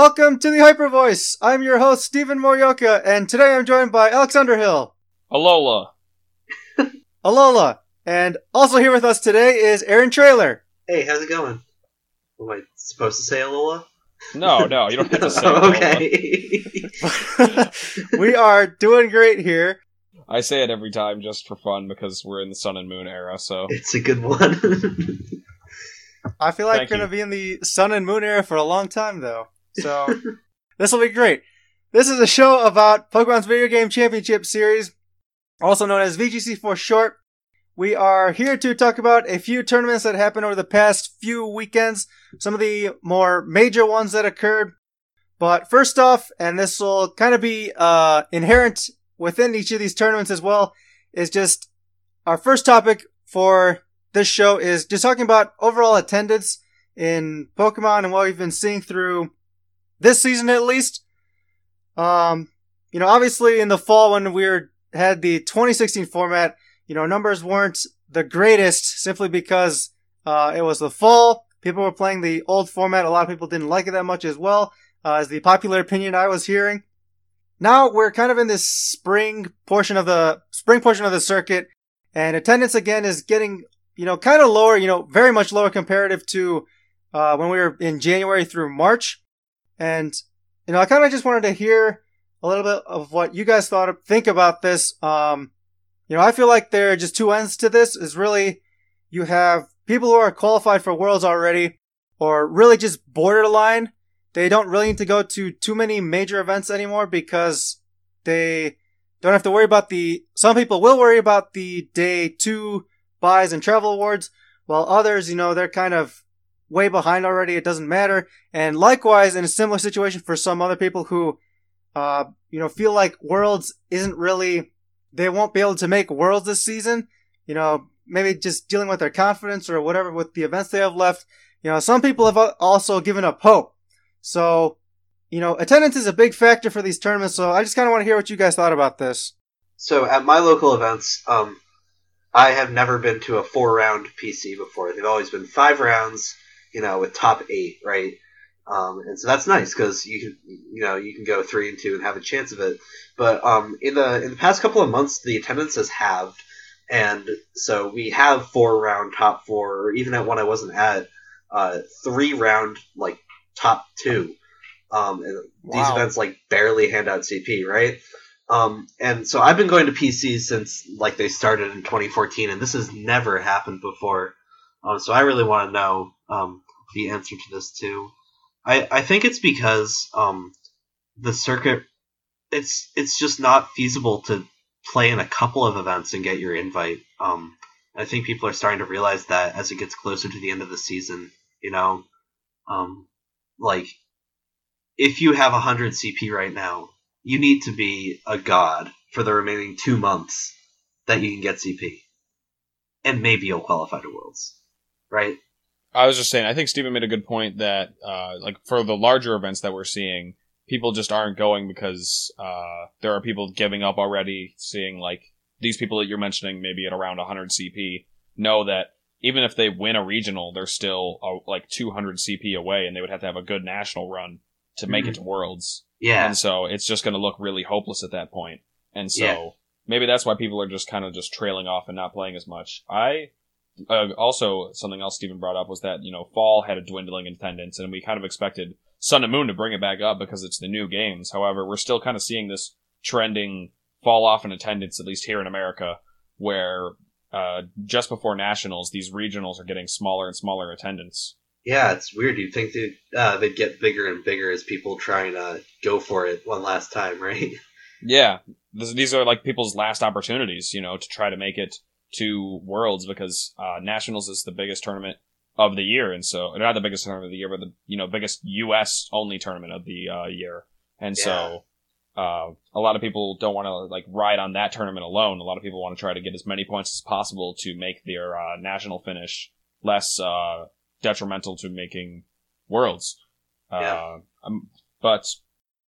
Welcome to the Hyper Voice. I'm your host, Stephen Morioka, and today I'm joined by Alex Underhill. Alola. Alola. And also here with us today is Aaron Traylor. Hey, how's it going? Am I supposed to say Alola? No, no, you don't have to say Oh, Alola. okay. we are doing great here. I say it every time just for fun because we're in the Sun and Moon era, so. it's a good one. I feel like Thank we're going to be in the Sun and Moon era for a long time, though. So this will be great. This is a show about Pokemon's Video Game Championship Series, also known as VGC for short. We are here to talk about a few tournaments that happened over the past few weekends, some of the more major ones that occurred. But first off, and this will kind of be uh, inherent within each of these tournaments as well, is just our first topic for this show is just talking about overall attendance in Pokemon and what we've been seeing through this season at least. Um, you know, obviously in the fall when we were, had the 2016 format, you know, numbers weren't the greatest simply because, uh, it was the fall. People were playing the old format. A lot of people didn't like it that much as well, uh, as the popular opinion I was hearing. Now we're kind of in this spring portion of the, spring portion of the circuit and attendance again is getting, you know, kind of lower, you know, very much lower comparative to, uh, when we were in January through March. And, you know, I kind of just wanted to hear a little bit of what you guys thought, think about this. Um, you know, I feel like there are just two ends to this is really you have people who are qualified for worlds already or really just borderline. They don't really need to go to too many major events anymore because they don't have to worry about the, some people will worry about the day two buys and travel awards while others, you know, they're kind of way behind already. It doesn't matter. And likewise, in a similar situation for some other people who, uh, you know, feel like Worlds isn't really, they won't be able to make Worlds this season. You know, maybe just dealing with their confidence or whatever with the events they have left. You know, some people have also given up hope. So, you know, attendance is a big factor for these tournaments. So I just kind of want to hear what you guys thought about this. so at my local events, um, I have never been to a four round PC before. They've always been five rounds, you know, with top eight, right? Um, and so that's nice because you can, you know, you can go three and two and have a chance of it. But um, in the in the past couple of months, the attendance has halved, and so we have four round top four, or even at one I wasn't at, uh, three round like top two. Um, and these events like barely hand out CP, right? Um, and so I've been going to PCs since like they started in 2014, and this has never happened before. Um, so I really want to know um, the answer to this too. I, I think it's because um, the circuit it's it's just not feasible to play in a couple of events and get your invite. Um, I think people are starting to realize that as it gets closer to the end of the season. You know, um, like if you have 100 CP right now, you need to be a god for the remaining two months that you can get CP, and maybe you'll qualify to Worlds, right? I was just saying, I think Stephen made a good point that, uh, like, for the larger events that we're seeing, people just aren't going because, uh, there are people giving up already, seeing, like, these people that you're mentioning, maybe at around 100 CP, know that even if they win a regional, they're still, uh, like, 200 CP away, and they would have to have a good national run to make it to Worlds. Yeah, And so it's just going to look really hopeless at that point. And so Yeah. maybe that's why people are just kind of just trailing off and not playing as much. I uh, also something else Stephen brought up was that you know fall had a dwindling attendance, and we kind of expected Sun and Moon to bring it back up because it's the new games. However, we're still kind of seeing this trending fall off in attendance, at least here in America, where uh, just before nationals, these regionals are getting smaller and smaller attendance. yeah, it's weird. You'd think they'd, uh, they'd get bigger and bigger as people trying uh, go for it one last time, right? Yeah, this, these are like people's last opportunities, you know, to try to make it to Worlds because uh, Nationals is the biggest tournament of the year, and so not the biggest tournament of the year, but the you know biggest U.S. only tournament of the uh, year, and so uh, a lot of people don't want to like ride on that tournament alone. A lot of people want to try to get as many points as possible to make their uh, national finish less uh, detrimental to making Worlds. Yeah. Uh, um, but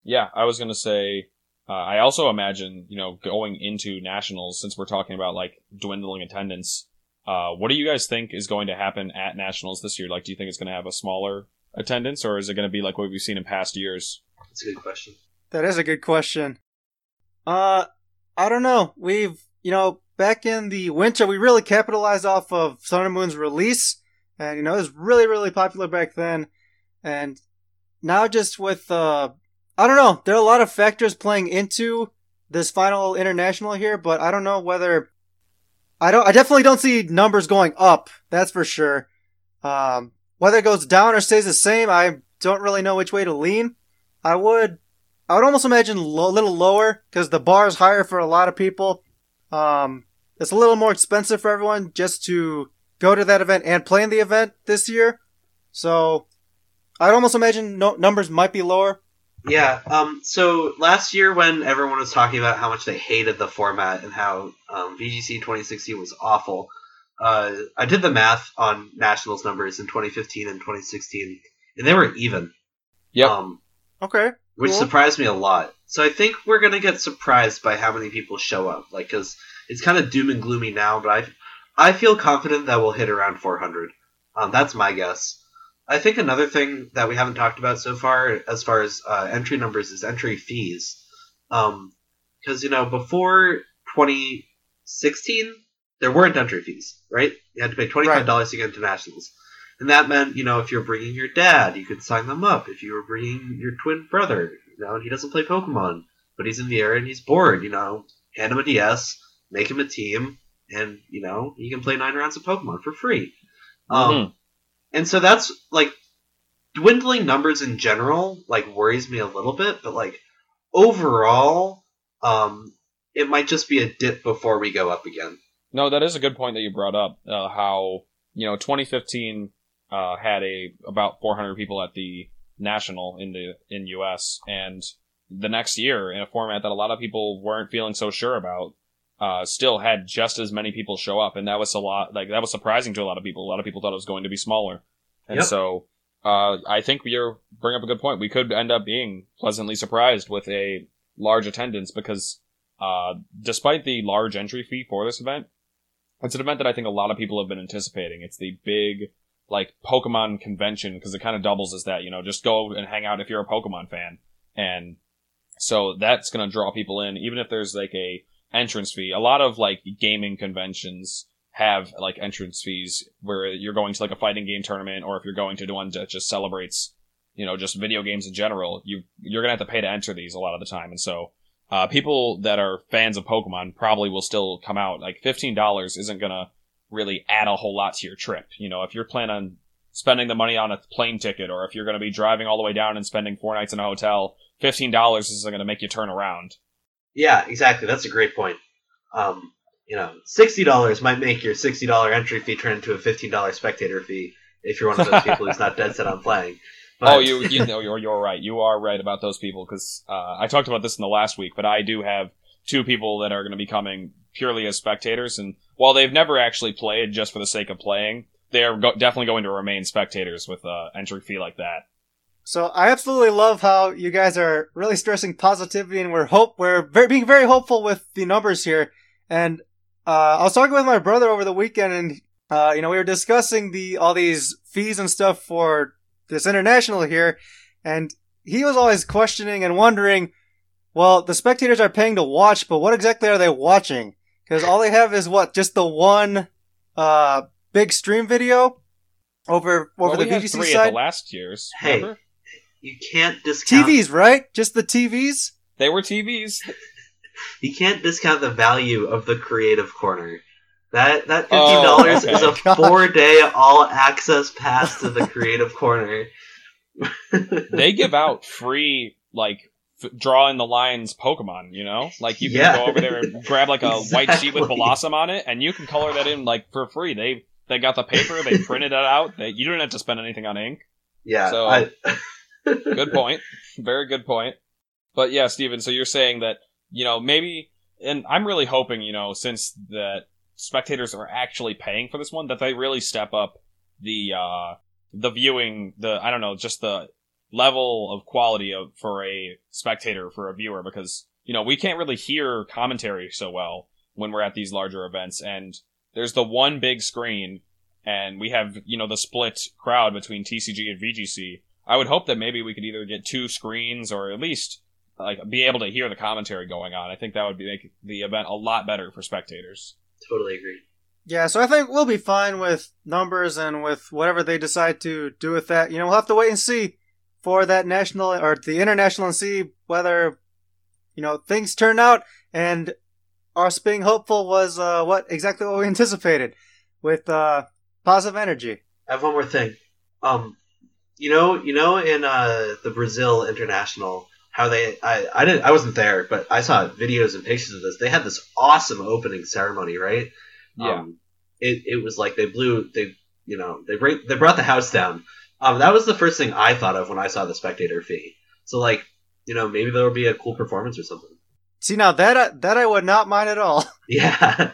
yeah, I was gonna say. Uh, I also imagine, you know, going into nationals, since we're talking about like dwindling attendance, uh, what do you guys think is going to happen at nationals this year? Like, do you think it's going to have a smaller attendance, or is it going to be like what we've seen in past years? That's a good question. That is a good question. Uh, I don't know. We've, you know, back in the winter, we really capitalized off of Sun and Moon's release, and you know, it was really, really popular back then. And now, just with, uh, I don't know, there are a lot of factors playing into this final international here, but I don't know whether I don't. I definitely don't see numbers going up. That's for sure. Um, whether it goes down or stays the same, I don't really know which way to lean. I would I would almost imagine a little lower because the bar is higher for a lot of people. Um, it's a little more expensive for everyone just to go to that event and play in the event this year. So I'd almost imagine no- numbers might be lower. Yeah. Um. So last year, when everyone was talking about how much they hated the format and how um, VGC 2016 was awful, uh, I did the math on nationals numbers in 2015 and 2016, and they were even. Yep. Um, Okay. which Cool. surprised me a lot. So I think we're gonna get surprised by how many people show up. Like, cause it's kind of doom and gloomy now, but I, I feel confident that we'll hit around 400. Um, that's my guess. I think another thing that we haven't talked about so far, as far as uh, entry numbers, is entry fees. Um, because you know before 2016, there weren't entry fees, right? You had to pay twenty five dollars to get into nationals. And that meant, you know, if you're bringing your dad, you could sign them up. If you were bringing your twin brother, you know, and he doesn't play Pokemon, but he's in the area and he's bored, you know, hand him a DS, make him a team, and, you know, he can play nine rounds of Pokemon for free. Um, Mhm. And so that's, like, dwindling numbers in general, like, worries me a little bit, but, like, overall, um, it might just be a dip before we go up again. No, that is a good point that you brought up. Uh, how you know 2015 uh, had a about 400 people at the national in the in US, and the next year in a format that a lot of people weren't feeling so sure about, uh, still had just as many people show up, and that was a lot. Like that was surprising to a lot of people. A lot of people thought it was going to be smaller, and Yep. so. Uh, I think you bring up a good point. We could end up being pleasantly surprised with a large attendance because, uh, despite the large entry fee for this event, it's an event that I think a lot of people have been anticipating. It's the big, like, Pokemon convention, because it kind of doubles as that, you know, just go and hang out if you're a Pokemon fan. And so that's gonna draw people in, even if there's, like, a entrance fee. A lot of, like, gaming conventions have, like, entrance fees where you're going to, like, a fighting game tournament, or if you're going to one that just celebrates, you know, just video games in general, you, you're gonna have to pay to enter these a lot of the time. And so, uh, people that are fans of Pokemon probably will still come out. Like fifteen dollars isn't gonna really add a whole lot to your trip. You know, if you're planning on spending the money on a plane ticket, or if you're gonna be driving all the way down and spending four nights in a hotel, fifteen dollars isn't gonna make you turn around. Yeah, exactly. That's a great point. Um, you know, sixty dollars might make your sixty dollar entry fee turn into a fifteen dollar spectator fee if you're one of those people who's not dead set on playing. But, oh, you you know you're you're right. You are right about those people because uh, I talked about this in the last week, but I do have two people that are going to be coming purely as spectators, and while they've never actually played just for the sake of playing, they are go- definitely going to remain spectators with uh, entry fee like that. So I absolutely love how you guys are really stressing positivity, and we're hope we're very, being very hopeful with the numbers here. And uh, I was talking with my brother over the weekend, and uh, you know we were discussing the all these fees and stuff for this international here, and he was always questioning and wondering. Well, the spectators are paying to watch, but what exactly are they watching? Because all they have is what just the one uh, big stream video over over well, the we had VGC three side. at the last year's. Hey. Remember? you can't discount TVs, right? Just the TVs? They were TVs. you can't discount the value of the creative corner. That that fifteen Oh, dollars okay. is a God. four day all access pass to the creative corner. they give out free like f- draw in the lines Pokemon. You know, like you can Yeah. go over there and grab like a white sheet with Exactly. Blossom on it, and you can color that in like for free. They they got the paper, they printed it out. They, you don't have to spend anything on ink. Yeah, So- I, Good point. Very good point. But yeah, Stephen, so you're saying that, you know, maybe, and I'm really hoping, you know, since that spectators are actually paying for this one, that they really step up the, uh, the viewing, the, I don't know, just the level of quality of, for a spectator, for a viewer, because, you know, we can't really hear commentary so well when we're at these larger events, and there's the one big screen, and we have, you know, the split crowd between TCG and VGC, I would hope that maybe we could either get two screens or at least like be able to hear the commentary going on. I think that would be make the event a lot better for spectators. Totally agree. Yeah, so I think we'll be fine with numbers and with whatever they decide to do with that. You know, we'll have to wait and see for that national or the international and see whether you know things turn out and us being hopeful was uh, what exactly what we anticipated with uh, positive energy. I have one more thing. Um, you know, you know, in uh, the Brazil International, how they I I didn't I wasn't there, but I saw videos and pictures of this. They had this awesome opening ceremony, right? Yeah. Um, it it was like they blew they you know they break, they brought the house down. Um, that was the first thing I thought of when I saw the spectator fee. So like you know maybe there will be a cool performance or something. See now that I, that I would not mind at all. Yeah,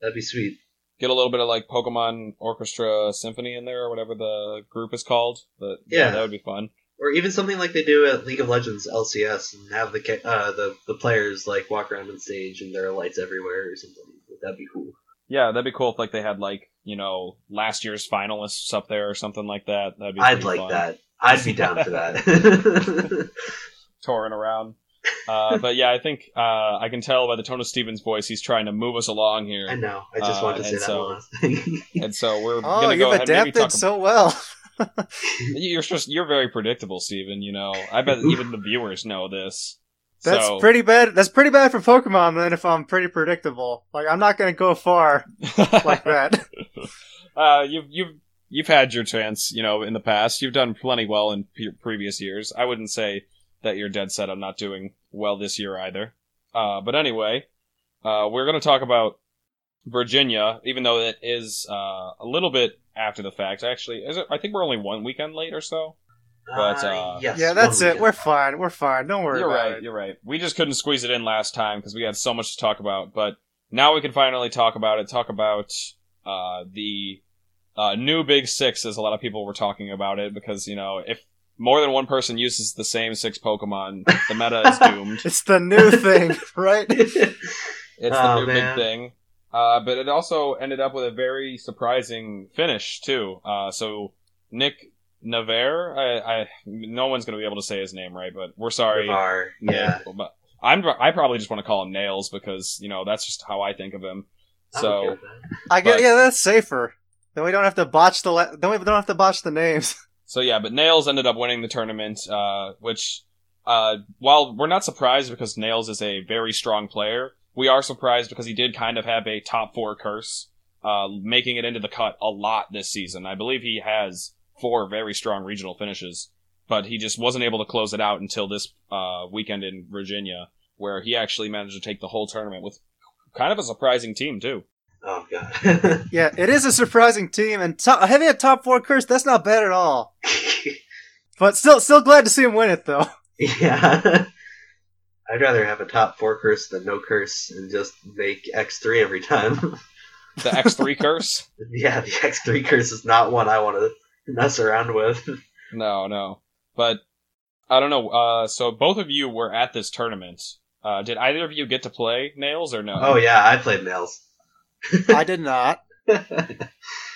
that'd be sweet. Get a little bit of like Pokemon Orchestra Symphony in there or whatever the group is called. But yeah, Yeah. that would be fun. Or even something like they do at League of Legends LCS and have the uh, the the players like walk around on stage and there are lights everywhere or something. That'd be cool. Yeah, that'd be cool if like they had like you know last year's finalists up there or something like that. That'd be I'd like fun. that. I'd be down for that. touring around. Uh, but yeah, I think uh, I can tell by the tone of Stephen's voice he's trying to move us along here, I know. I just Uh, wanted to say and that so- one last thing. and so we're Oh, gonna you've go ahead and maybe adapted talk. so well. You're just you're very predictable, Stephen. You know, I bet even the viewers know this. That's so, pretty bad. That's pretty bad for Pokemon. Then, if I'm pretty predictable, like I'm not gonna go far like that. uh, you've you've you've had your chance, you know, in the past. You've done plenty well in pre- previous years. I wouldn't say that you're dead set on not doing well this year either. Uh, but anyway, uh, we're going to talk about Virginia, even though it is uh, a little bit after the fact. Actually, is it? I think we're only one weekend late or so. But, uh, yes, yeah, that's it. weekend. We're fine. We're fine. Don't worry You're about right. it. You're right. We just couldn't squeeze it in last time because we had so much to talk about. But now we can finally talk about it. Talk about uh, the uh, new Big Six, as a lot of people were talking about it, because you know if more than one person uses the same six Pokemon, the meta is doomed. It's the new thing, right? It's the Oh, new man. big thing. Uh, but it also ended up with a very surprising finish too. Uh, so Nick Navarre, I, I, no one's going to be able to say his name right, but we're sorry. Are, Nick, yeah. but I'm I probably just want to call him Nails because you know that's just how I think of him. So with that. I get. But- Yeah, that's safer. Then we don't have to botch the. Le- then we don't have to botch the names. so yeah, but Nails ended up winning the tournament, uh, which uh, while we're not surprised because Nails is a very strong player, we are surprised because he did kind of have a top four curse, uh, making it into the cut a lot this season. I believe he has four very strong regional finishes, but he just wasn't able to close it out until this uh, weekend in Virginia, where he actually managed to take the whole tournament with kind of a surprising team too. Oh god. Yeah, it is a surprising team, and top, having a top four curse, that's not bad at all. But still, still glad to see him win it though. yeah. I'd rather have a top four curse than no curse and just make X three every time. The X3 curse? yeah, the X three curse is not one I want to mess around with. No, no. But I don't know. Uh, so both of you were at this tournament. Uh, did either of you get to play Nails or no? Oh yeah, I played nails. I did not.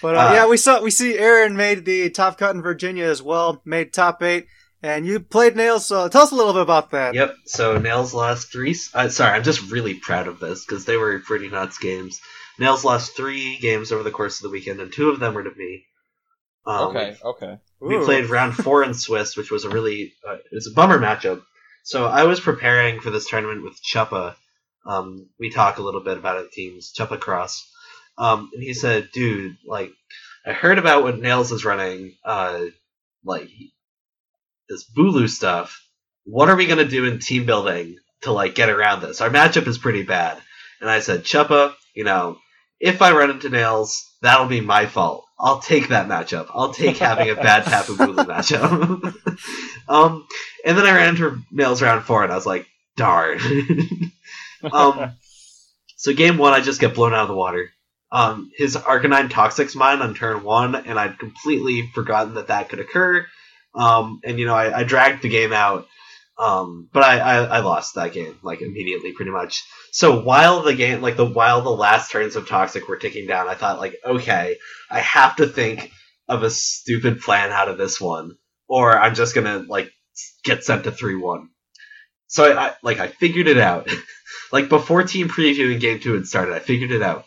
But uh, Uh, yeah, we saw we see Aaron made the top cut in Virginia as well, made top eight, and you played nails. So tell us a little bit about that. Yep. So Nails lost three. Uh, sorry, I'm just really proud of this because they were pretty nuts games. Nails lost three games over the course of the weekend, and two of them were to me. Um, Okay, okay. We Ooh. played round four in Swiss, which was a really uh, it was a bummer matchup. So I was preparing for this tournament with Chuppa. Um, we talk a little bit about it, teams Chuppa Cross, um, and he said, "Dude, like I heard about what Nails is running, uh, like this Bulu stuff. What are we gonna do in team building to like get around this? Our matchup is pretty bad." And I said, "Chuppa, you know, if I run into Nails, that'll be my fault. I'll take that matchup. I'll take having a bad Tapu Bulu matchup. um, and then I ran into Nails round four, and I was like, darn. um, so game one, I just get blown out of the water. Um, his Arcanine Toxic's mine on turn one, and I'd completely forgotten that that could occur. Um, and you know, I, I dragged the game out, um, but I, I, I lost that game like immediately, pretty much. So while the game, like the while the last turns of Toxic were ticking down, I thought like, okay, I have to think of a stupid plan out of this one. or I'm just gonna like get sent to three one. So I, I like I figured it out. like before team preview and game two had started, I figured it out.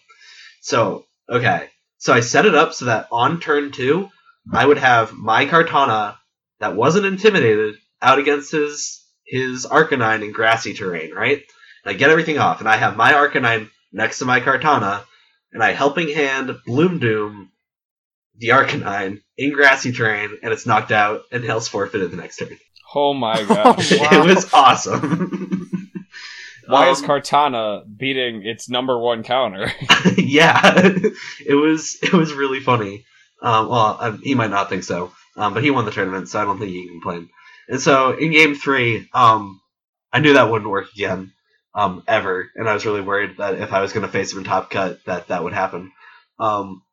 So okay, so I set it up so that on turn two, I would have my Kartana that wasn't intimidated out against his his Arcanine in grassy terrain, right? And I get everything off, and I have my Arcanine next to my Kartana, and I helping hand Bloom Doom the Arcanine in grassy terrain, and it's knocked out, and Hell's forfeited the next turn. Oh my gosh. Wow. it was awesome. Why is Um, Kartana beating its number one counter? yeah, it was it was really funny. Um, well, uh, he might not think so, um, but he won the tournament, so I don't think he can complain. And so in game three, um, I knew that wouldn't work again, um, ever, and I was really worried that if I was going to face him in top cut, that that would happen. Um,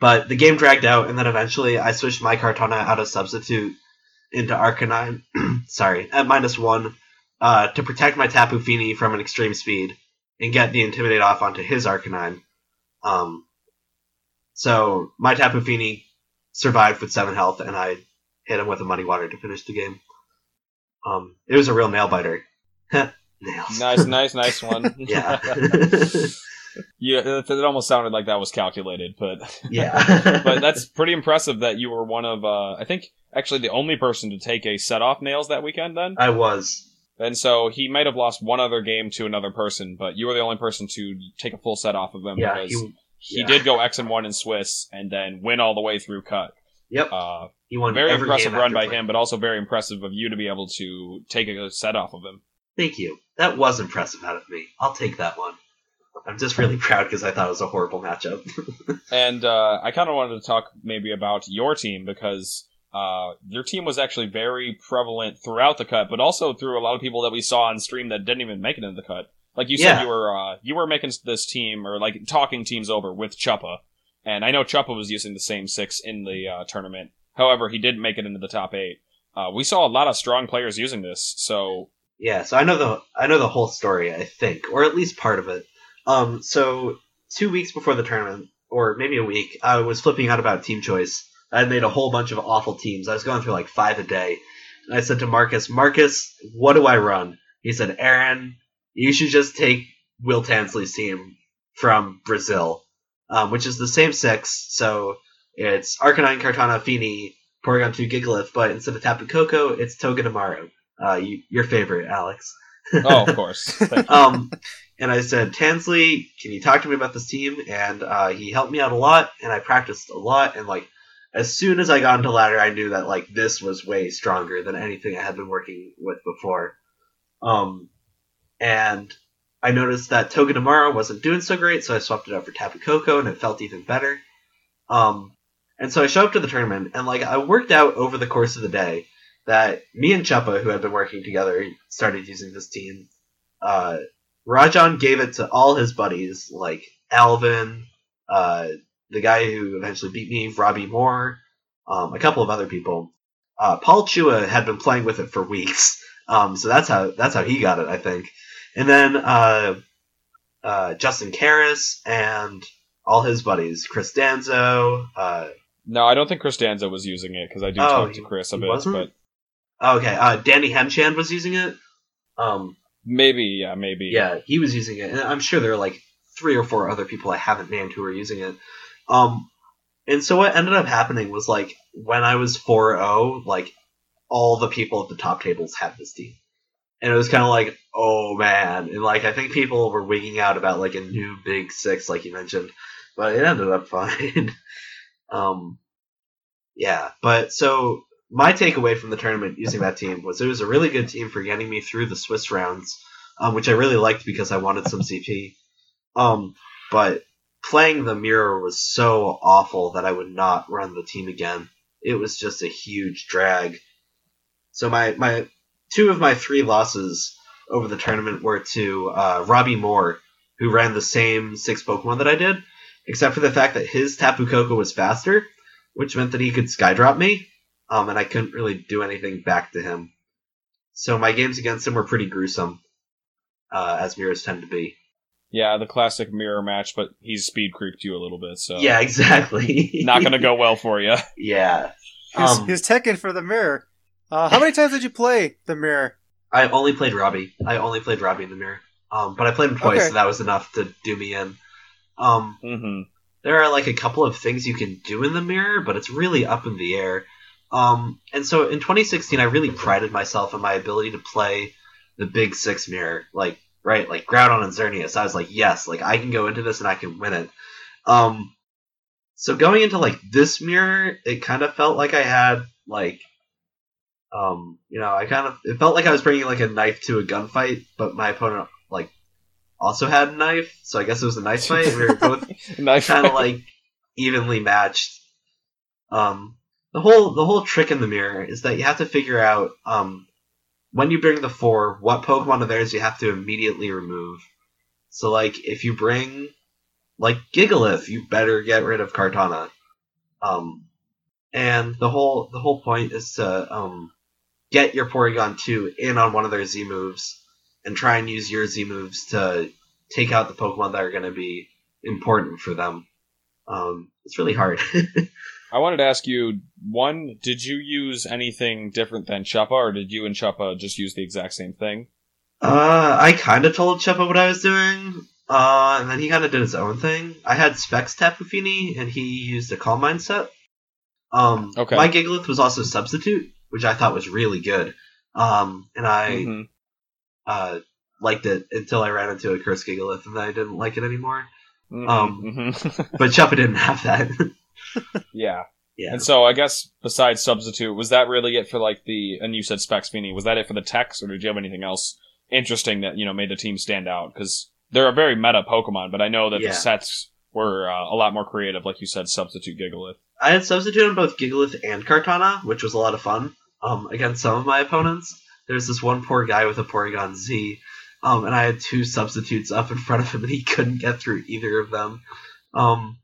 but the game dragged out, and then eventually I switched my Kartana out of substitute into Arcanine. sorry, at minus one uh, to protect my Tapu Fini from an extreme speed and get the Intimidate off onto his Arcanine. Um, so my Tapu Fini survived with seven health, and I hit him with a Muddy Water to finish the game. Um, it was a real nail biter. Nails. nice, nice, nice one. yeah. yeah, it, it almost sounded like that was calculated, but yeah. but that's pretty impressive that you were one of uh, I think actually the only person to take a set off nails that weekend then. I was. And so he might have lost one other game to another person, but you were the only person to take a full set off of him Yeah. because He, he yeah. did go X and one in Swiss and then win all the way through cut. yep. Uh, He won very impressive run by him, but also very impressive of you to be able to take a set off of him. Thank you. That was impressive out of me. I'll take that one. I'm just really proud because I thought it was a horrible matchup. And uh, I kind of wanted to talk maybe about your team because uh, your team was actually very prevalent throughout the cut, but also through a lot of people that we saw on stream that didn't even make it into the cut. Like you said, Yeah. you were uh, you were making this team or like talking teams over with Chuppa, and I know Chuppa was using the same six in the uh, tournament. However, he didn't make it into the top eight. Uh, we saw a lot of strong players using this, so Yeah, so I know the I know the whole story, I think, or at least part of it. Um, so two weeks before the tournament, or maybe a week, I was flipping out about team choice. I made a whole bunch of awful teams. I was going through like five a day, and I said to Marcus, "Marcus, what do I run?" He said, "Aaron, you should just take Will Tansley's team from Brazil, um, which is the same six. So it's Arcanine, Kartana, Fini, Porygon 2, Gigalith, but instead of Tapu Koko, it's Togedemaru. Uh, you, your favorite, Alex. oh, of course. Um, and I said, Tansley, can you talk to me about this team? And uh, he helped me out a lot, and I practiced a lot. And like, as soon as I got into ladder, I knew that like this was way stronger than anything I had been working with before. Um, and I noticed that Togedemaru wasn't doing so great, so I swapped it out for Tapu Koko, and it felt even better. Um, and so I showed up to the tournament, and like I worked out over the course of the day that me and Chuppa, who had been working together, started using this team. Uh, Rajan gave it to all his buddies, like Alvin, uh, the guy who eventually beat me, Robbie Moore, um, a couple of other people. Uh, Paul Chua had been playing with it for weeks, um, so that's how that's how he got it, I think. And then uh, uh, Justin Karras and all his buddies, Chris Danzo. Uh, No, I don't think Chris Danzo was using it because I do Oh, talk to Chris a bit, wasn't? but okay, uh, Danny Hemchand was using it. Um, maybe, yeah, maybe. Yeah, he was using it, and I'm sure there are like three or four other people I haven't named who are using it. Um, and so what ended up happening was like when I was 4-0, like all the people at the top tables had this team, and it was kind of like, oh man, and like I think people were wigging out about like a new big six, like you mentioned, but it ended up fine. um, yeah, but so my takeaway from the tournament using that team was it was a really good team for getting me through the Swiss rounds um, which I really liked because I wanted some CP. Um, but playing the mirror was so awful that I would not run the team again. It was just a huge drag. So my my two of my three losses over the tournament were to uh, Robbie Moore, who ran the same six Pokemon that I did, except for the fact that his Tapu Koko was faster, which meant that he could Skydrop me, um, and I couldn't really do anything back to him. So my games against him were pretty gruesome uh, as mirrors tend to be. Yeah, the classic mirror match, but he's speed creeped you a little bit, so Yeah, exactly. not gonna go well for you. yeah. He was, Um, he was teching for the mirror. Uh, how many times did you play the mirror? I only played Robbie. I only played Robbie in the mirror. Um, but I played him twice, Okay. and that was enough to do me in. Um, hmm there are like a couple of things you can do in the mirror, but it's really up in the air. Um, and so in 2016, I really prided myself on my ability to play the Big Six mirror, like right, like Groudon and Xerneas. I was like, yes, like I can go into this and I can win it. Um, so going into like this mirror, it kind of felt like I had like, um, you know, I kind of it felt like I was bringing like a knife to a gunfight, but my opponent like also had a knife, so I guess it was a knife fight. We were both kind of like evenly matched. Um, the whole the whole trick in the mirror is that you have to figure out um, when you bring the four, what Pokemon of theirs you have to immediately remove. So like if you bring like Gigalith, you better get rid of Kartana. Um, and the whole the whole point is to um, get your Porygon two in on one of their Z moves and try and use your Z moves to take out the Pokemon that are going to be important for them. Um, it's really hard. I wanted to ask you one: Did you use anything different than Chuppa, or did you and Chuppa just use the exact same thing? uh, I kind of told Chuppa what I was doing, uh, and then he kind of did his own thing. I had Specs Tapu Fini, and he used a Calm Mind set. Um, Okay. My Gigalith was also Substitute, which I thought was really good. Um, and I Mhm. uh, liked it until I ran into a Curse Gigalith, and then I didn't like it anymore. Mhm, Um, mhm. But Chuppa didn't have that. yeah. yeah. And so I guess besides substitute, was that really it for like the? And you said Specs Fini. Was that it for the techs, or did you have anything else interesting that you know made the team stand out? Because they're a very meta Pokemon, but I know that Yeah. the sets were uh, a lot more creative, like you said, substitute Gigalith. I had substitute on both Gigalith and Kartana, which was a lot of fun um, against some of my opponents. There's this one poor guy with a Porygon Z, um, and I had two substitutes up in front of him, and he couldn't get through either of them. Um,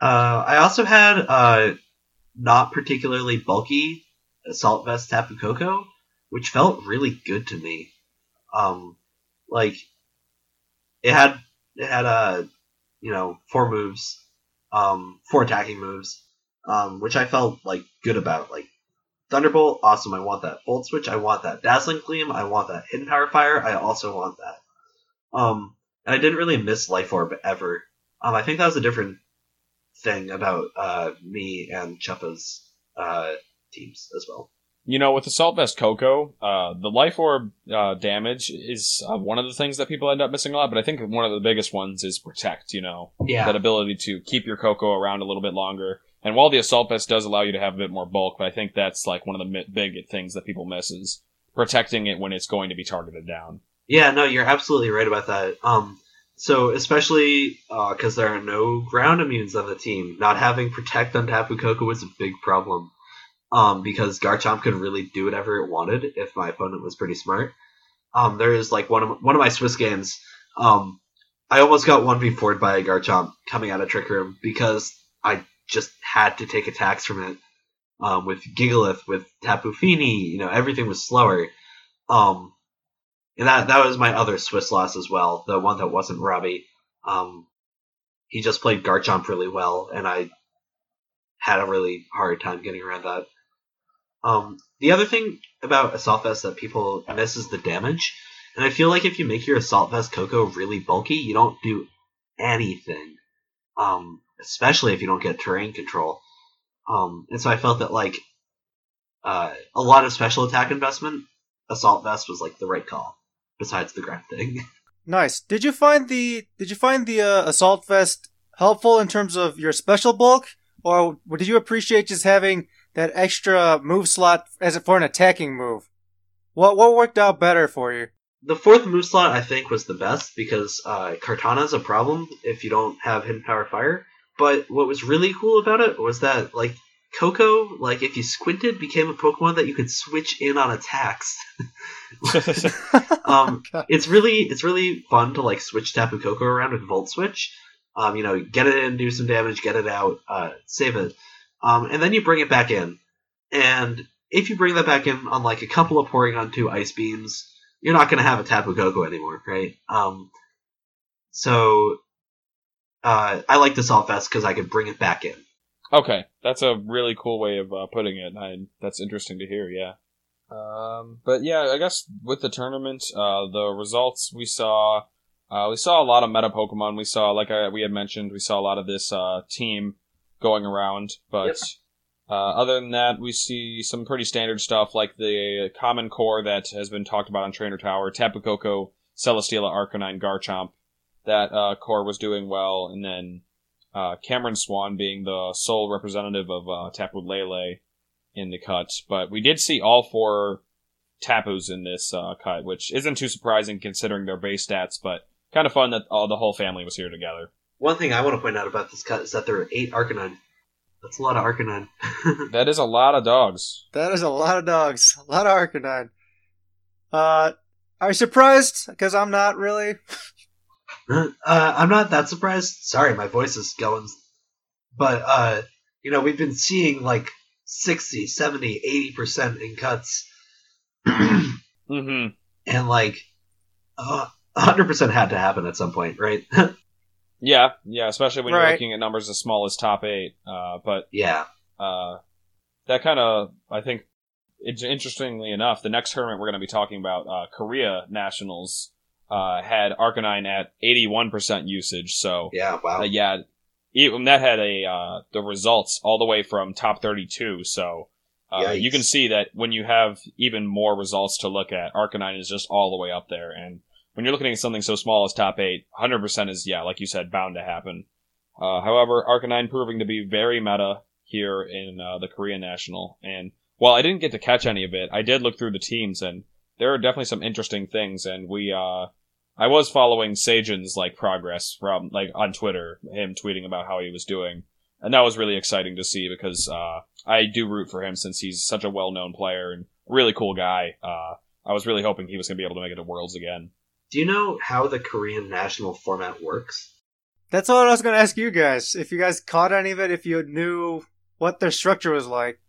uh, I also had uh, not particularly bulky Assault Vest Tapu Koko, which felt really good to me. Um, like it had it had uh, you know four moves, um, four attacking moves um, which I felt like good about. Like Thunderbolt, awesome, I want that. Volt Switch, I want that. Dazzling Gleam, I want that. Hidden Power Fire, I also want that. Um, and I didn't really miss Life Orb ever. Um, I think that was a different thing about uh, me and Chuppa's uh, teams as well. You know, with Assault Vest Koko, uh, the Life Orb uh, damage is uh, one of the things that people end up missing a lot, but I think one of the biggest ones is Protect, you know. Yeah, that ability to keep your Koko around a little bit longer. And while the Assault Vest does allow you to have a bit more bulk, but I think that's like one of the mi- big things that people miss is protecting it when it's going to be targeted down. Yeah, no, you're absolutely right about that. Um, so especially because there are no ground immunes on the team, not having protect on Tapu Koko was a big problem. Um, because Garchomp could really do whatever it wanted if my opponent was pretty smart. Um, there is like one of one of my Swiss games. Um, I almost got one v 4 by a Garchomp coming out of Trick Room because I just had to take attacks from it. Um, with Gigalith, with Tapu Fini, you know, everything was slower. Um, and that that was my other Swiss loss as well, the one that wasn't Robbie. Um, he just played Garchomp really well, and I had a really hard time getting around that. Um, the other thing about Assault Vest that people miss is the damage, and I feel like if you make your Assault Vest Koko really bulky, you don't do anything. Um, especially if you don't get terrain control. Um, and so I felt that like uh, a lot of special attack investment, Assault Vest was like the right call. Besides the ground thing. Nice. Did you find the Did you find the uh, assault vest helpful in terms of your special bulk, or did you appreciate just having that extra move slot as for an attacking move? What What worked out better for you? The fourth move slot I think was the best because uh, Kartana's a problem if you don't have Hidden Power Fire. But what was really cool about it was that like Koko, like if you squinted, became a Pokemon that you could switch in on attacks. um, it's really it's really fun to like switch Tapu Koko around with Volt Switch. Um, you know, get it in, do some damage, get it out, uh, save it, um, and then you bring it back in. And if you bring that back in on like a couple of Porygon two Ice Beams, you're not going to have a Tapu Koko anymore, right? Um, so uh, I like this Assault Vest because I could bring it back in. Okay, that's a really cool way of uh, putting it. I, that's interesting to hear. Yeah. Um, but yeah, I guess with the tournament, uh, the results we saw, uh, we saw a lot of meta Pokemon. We saw, like I, we had mentioned, we saw a lot of this uh, team going around. But Yep. uh, other than that, we see some pretty standard stuff like the common core that has been talked about on Trainer Tower: Tapu Koko, Celesteela, Arcanine, Garchomp. That uh, core was doing well, and then uh, Cameron Swan being the sole representative of uh, Tapu Lele in the cut. But we did see all four Tapus in this uh, cut, which isn't too surprising considering their base stats, but kind of fun that all the whole family was here together. One thing I want to point out about this cut is that there are eight Arcanine. That's a lot of Arcanine. That is a lot of dogs. That is a lot of dogs. A lot of Arcanine. Uh, are you surprised? Because I'm not really. uh, I'm not that surprised. Sorry, my voice is going. But, uh, you know, we've been seeing like 60, 70, 80% in cuts. Mm-hmm. and like, uh, 100% had to happen at some point, right? Yeah, yeah, especially when you're looking at numbers as small as top eight. Uh, but yeah. uh, that kind of, I think, it's interestingly enough, the next tournament we're going to be talking about, uh, Korea Nationals, uh, had Arcanine at 81% usage. So, Yeah, wow. uh, yeah, even that had a, uh, the results all the way from top 32. So, uh, you can see that when you have even more results to look at, Arcanine is just all the way up there. And when you're looking at something so small as top eight, 100% is, yeah, like you said, bound to happen. Uh, however, Arcanine proving to be very meta here in uh, the Korean National. And while I didn't get to catch any of it, I did look through the teams, and there are definitely some interesting things. And we, uh, I was following Sejun's like progress from like on Twitter, him tweeting about how he was doing, and that was really exciting to see because uh, I do root for him since he's such a well-known player and really cool guy. Uh, I was really hoping he was going to be able to make it to Worlds again. Do you know how the Korean national format works? That's all I was going to ask you guys. If you guys caught any of it, if you knew what their structure was like.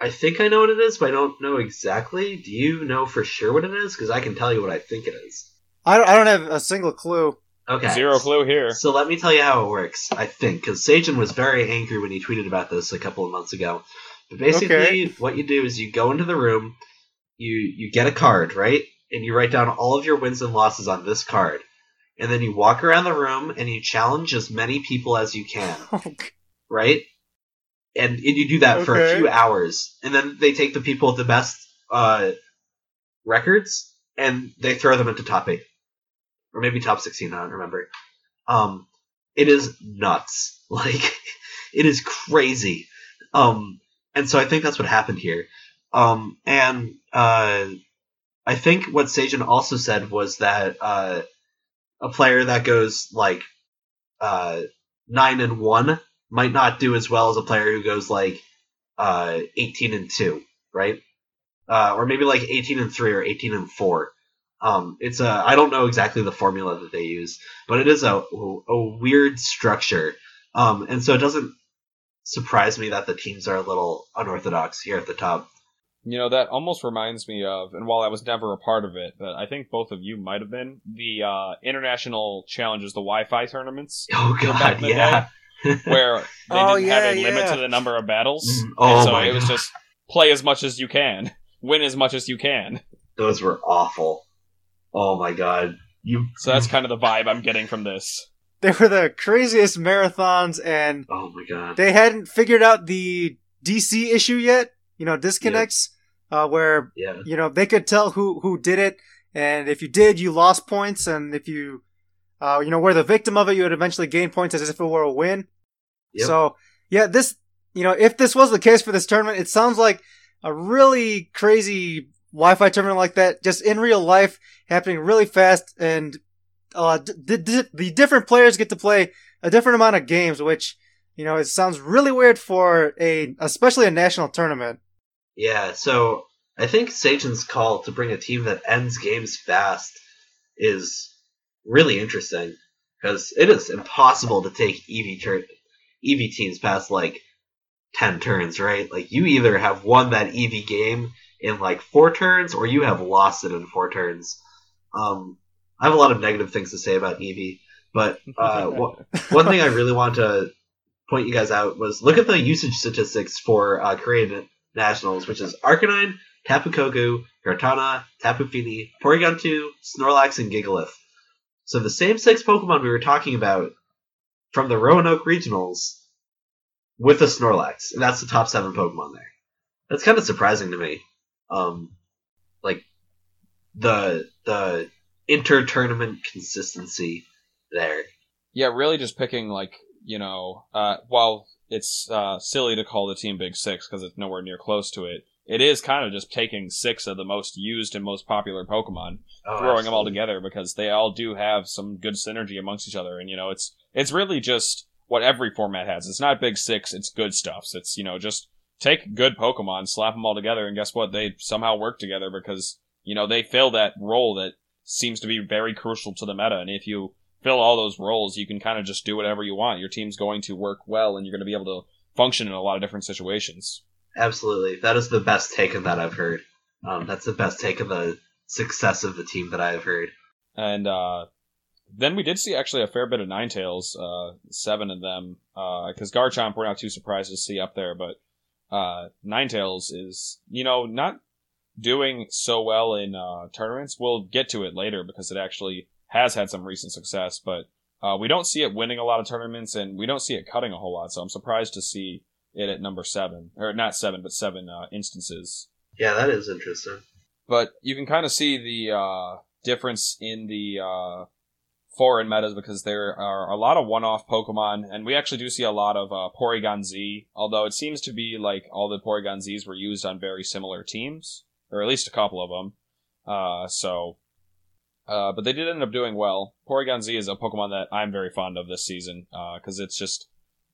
I think I know what it is, but I don't know exactly. Do you know for sure what it is? Because I can tell you what I think it is. I don't, I don't have a single clue. Okay. Zero clue here. So let me tell you how it works. I think because Sejun was very angry when he tweeted about this a couple of months ago. But basically, Okay. what you do is you go into the room, you you get a card, right, and you write down all of your wins and losses on this card, and then you walk around the room and you challenge as many people as you can, oh, right? And, and you do that for a few hours, and then they take the people with the best uh, records and they throw them into top eight, or maybe top sixteen. I don't remember. Um, it is nuts. Like it is crazy. Um, and so I think that's what happened here. Um, and uh, I think what Sejun also said was that uh, a player that goes like uh, nine and one might not do as well as a player who goes like uh, eighteen and two, right? Uh, or maybe like eighteen and three or eighteen and four. Um, it's a I don't know exactly the formula that they use, but it is a a weird structure. Um, and so it doesn't surprise me that the teams are a little unorthodox here at the top. You know, that almost reminds me of, and while I was never a part of it, but I think both of you might have been, the uh, international challenges, the Wi-Fi tournaments, Oh god, yeah. Where they Oh, didn't have a limit yeah. to the number of battles. Mm, oh and so my it was God. just play as much as you can, win as much as you can. Those were awful. Oh my god. You So that's kind of the vibe I'm getting from this. They were the craziest marathons, and Oh my god. they hadn't figured out the DC issue yet. You know, disconnects, uh, where Yeah. you know they could tell who who did it, and if you did, you lost points, and if you, uh, you know, were the victim of it, you would eventually gain points as if it were a win. Yep. So yeah, this you know, if this was the case for this tournament, it sounds like a really crazy Wi-Fi tournament like that, just in real life, happening really fast, and uh, d- d- the different players get to play a different amount of games, which you know it sounds really weird for a, especially a national tournament. Yeah, so I think Sejun's call to bring a team that ends games fast is really interesting because it is impossible to take Eevee tur- Eevee teams past like ten turns, right? Like you either have won that Eevee game in like four turns or you have lost it in four turns. Um, I have a lot of negative things to say about Eevee, but uh, one thing I really want to point you guys out was look at the usage statistics for uh, Korean Nationals, which is Arcanine, Tapu Koko, Kartana, Tapu Fini, Porygon 2, Snorlax, and Gigalith. So the same six Pokemon we were talking about from the Roanoke Regionals with a Snorlax, and that's the top seven Pokemon there. That's kind of surprising to me. Um, like the the inter tournament consistency there. Yeah, really just picking like you know, uh, while it's uh, silly to call the team Big Six because it's nowhere near close to it. It is kind of just taking six of the most used and most popular Pokemon, Oh, throwing them all together because they all do have some good synergy amongst each other. And you know, it's it's really just what every format has. It's not Big Six. It's good stuffs. It's you know just take good Pokemon, slap them all together, and guess what? They somehow work together because you know they fill that role that seems to be very crucial to the meta. And if you fill all those roles, you can kind of just do whatever you want. Your team's going to work well, and you're going to be able to function in a lot of different situations. Absolutely, that is the best take of that I've heard. Um, that's the best take of the success of the team that I have heard. And uh, then we did see actually a fair bit of Ninetales, uh, seven of them, because Garchomp we're not too surprised to see up there, but uh, Ninetales is, you know, not doing so well in uh, tournaments. We'll get to it later because it actually has had some recent success, but uh, we don't see it winning a lot of tournaments, and we don't see it cutting a whole lot. So I'm surprised to see it at number seven, or not seven, but seven uh, instances Yeah, that is interesting. but you can kind of see the uh, difference in the uh, foreign metas because there are a lot of one-off Pokemon, and we actually do see a lot of uh, Porygon Z. Although it seems to be like all the Porygon Zs were used on very similar teams, or at least a couple of them. Uh, so, uh, but they did end up doing well. Porygon Z is a Pokemon that I'm very fond of this season because it's just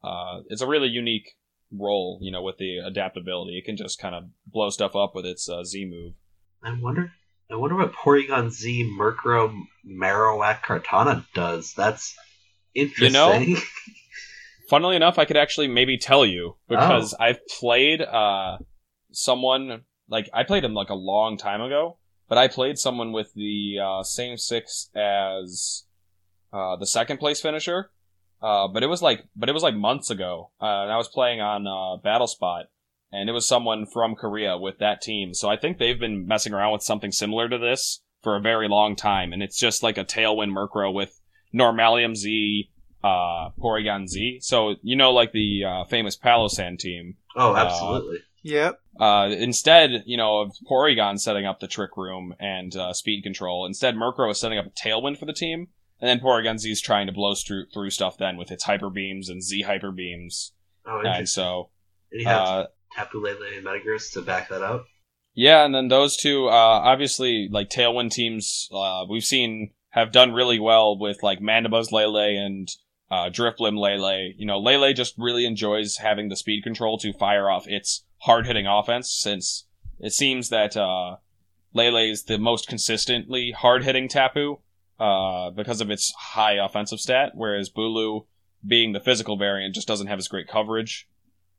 uh, it's a really unique role, you know, with the adaptability. It can just kind of blow stuff up with its uh, Z move. I wonder. I wonder what Porygon Z Murkrow Marowak Kartana does. That's interesting. know? funnily enough, I could actually maybe tell you because I've played uh someone like I played him like a long time ago, but I played someone with the uh, same six as uh, the second place finisher. Uh, but it was like, but it was like months ago, uh, and I was playing on uh, Battle Spot, and it was someone from Korea with that team. So I think they've been messing around with something similar to this for a very long time, and it's just like a Tailwind Murkrow with Normalium Z, uh, Porygon Z. So you know, like the uh, famous Palossand team. oh, absolutely. Yep. Uh, instead, you know, of Porygon setting up the Trick Room and uh, Speed Control, instead Murkrow is setting up a Tailwind for the team, and then Porygon Z is trying to blow through, through stuff then with its Hyper Beams and Z Hyper Beams. oh, And interesting. so, and you have uh, Tapu Lele and Metagross to back that up. yeah, and then those two, uh, obviously, like Tailwind teams, uh, we've seen have done really well with like Mandibuzz Lele and uh, Drifblim Lele. You know, Lele just really enjoys having the speed control to fire off its hard hitting offense since it seems that uh, Lele is the most consistently hard hitting Tapu uh, because of its high offensive stat, whereas Bulu, being the physical variant, just doesn't have as great coverage.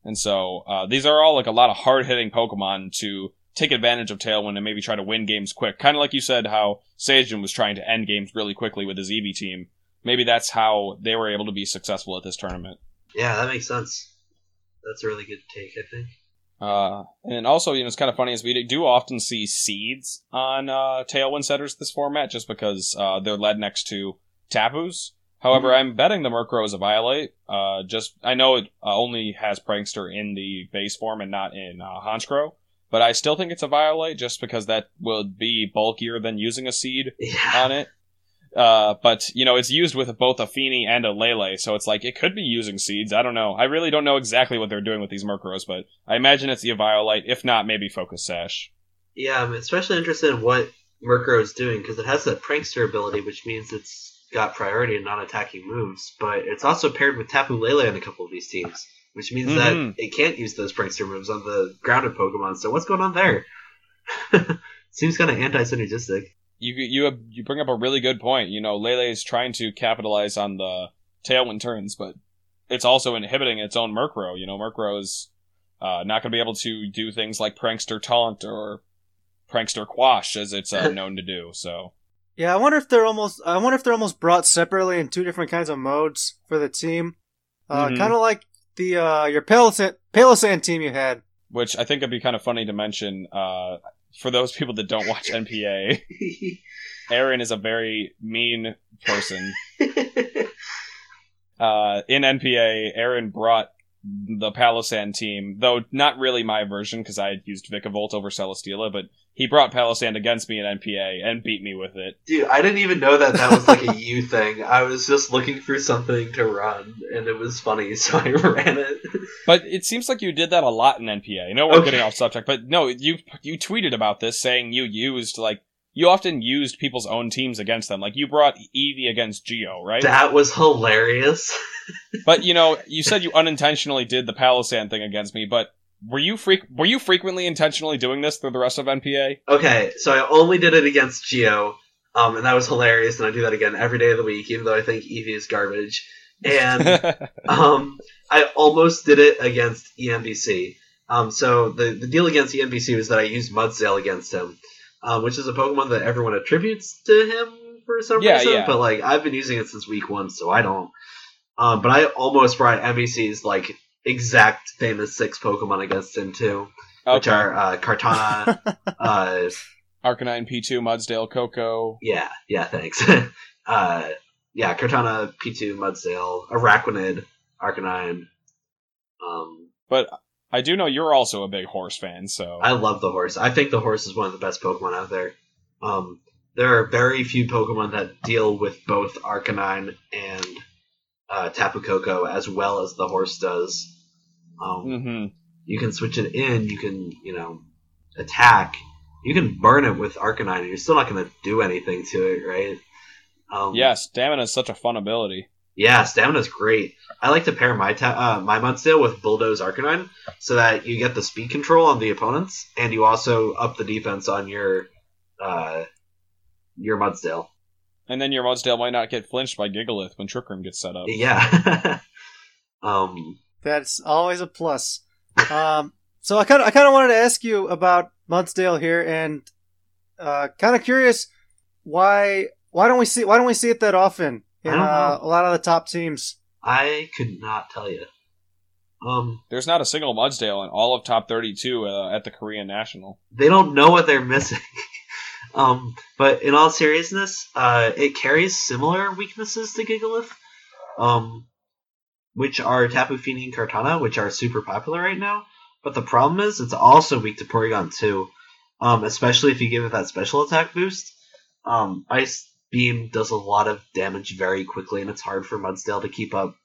And so uh, these are all like a lot of hard hitting Pokemon to take advantage of Tailwind and maybe try to win games quick. Kind of like you said, how Sejun was trying to end games really quickly with his Eevee team. Maybe that's how they were able to be successful at this tournament. Yeah, that makes sense. That's a really good take, I think. Uh, and also, you know, it's kind of funny is we do often see seeds on uh, Tailwind setters this format just because uh, they're led next to Tapus. However, I'm betting the Murkrow is Eviolite. Uh, just I know it uh, only has Prankster in the base form and not in uh, Honchkrow, but I still think it's Eviolite just because that would be bulkier than using a seed Yeah. on it. Uh, but you know, it's used with both a Fini and a Lele, so it's like it could be using seeds. I don't know. I really don't know exactly what they're doing with these Murkrows, but I imagine it's the Eviolite. If not, maybe Focus Sash. Yeah, I'm especially interested in what Murkrow is doing because it has that prankster ability, which means it's got priority in non-attacking moves. But it's also paired with Tapu Lele on a couple of these teams, which means Mhm. that it can't use those prankster moves on the grounded Pokemon. So what's going on there? Seems kind of anti-synergistic. You you have, you bring up a really good point. You know, Lele is trying to capitalize on the Tailwind turns, but it's also inhibiting its own Murkrow. You know, Murkrow is uh, not going to be able to do things like Prankster Taunt or Prankster Quash as it's uh, known to do. So. Yeah, I wonder if they're almost. I wonder if they're almost brought separately in two different kinds of modes for the team. Uh, Mhm. Kind of like the uh, your Palossand team you had. Which I think would be kind of funny to mention uh, for those people that don't watch NPA. Aaron is a very mean person. Uh, in NPA, Aaron brought the Palossand team, though not really my version because I had used Vikavolt over Celesteela, but he brought Palossand against me in NPA and beat me with it. Dude, I didn't even know that that was like a you thing. I was just looking for something to run, and it was funny, so I ran it. But it seems like you did that a lot in NPA. Know we're Okay. getting off subject, but no, you you tweeted about this saying you used like you often used people's own teams against them. Like you brought Eevee against Geo, right? That was hilarious. But you know, you said you unintentionally did the Palossand thing against me, but were you freak were you frequently intentionally doing this through the rest of NPA? Okay, so I only did it against Geo, um, and that was hilarious, and I do that again every day of the week, even though I think Eevee is garbage. And um, I almost did it against E EMBC. Um, so the the deal against E EMBC was that I used Mudsdale against him, um, which is a Pokemon that everyone attributes to him for some Yeah, reason. yeah. But like I've been using it since week one, so I don't. Um, but I almost brought MBC's like exact famous six Pokemon against him too, which are uh, Kartana, uh, Arcanine P2, Mudsdale, Koko. yeah, yeah, thanks. uh, yeah, Kartana, P2, Mudsdale, Araquanid, Arcanine. Um, But I do know you're also a big horse fan, so I love the horse. I think the horse is one of the best Pokemon out there. Um, there are very few Pokemon that deal with both Arcanine and uh, Tapu Koko as well as the horse does. Um, hmm You can switch it in. You can, you know, attack. You can burn it with Arcanine, and you're still not going to do anything to it, right? Um, yeah, stamina is such a fun ability. Yeah, stamina's great. I like to pair my ta- uh, my Mudsdale with Bulldoze Arcanine so that you get the speed control on the opponents, and you also up the defense on your uh, your Mudsdale. And then your Mudsdale might not get flinched by Gigalith when Trick Room gets set up. Yeah. um. That's always a plus. Um, so I kind of I kind of wanted to ask you about Mudsdale here, and uh, kind of curious why why don't we see why don't we see it that often in uh, know. a lot of the top teams? I could not tell you. Um. There's not a single Mudsdale in all of top 32 uh, at the Korean National. They don't know what they're missing. um. But in all seriousness, uh, it carries similar weaknesses to Gigalith. Um. Which are Tapu Fini and Kartana, which are super popular right now. But the problem is, it's also weak to Porygon too. Um, especially if you give it that special attack boost. Um, Ice Beam does a lot of damage very quickly, and it's hard for Mudsdale to keep up.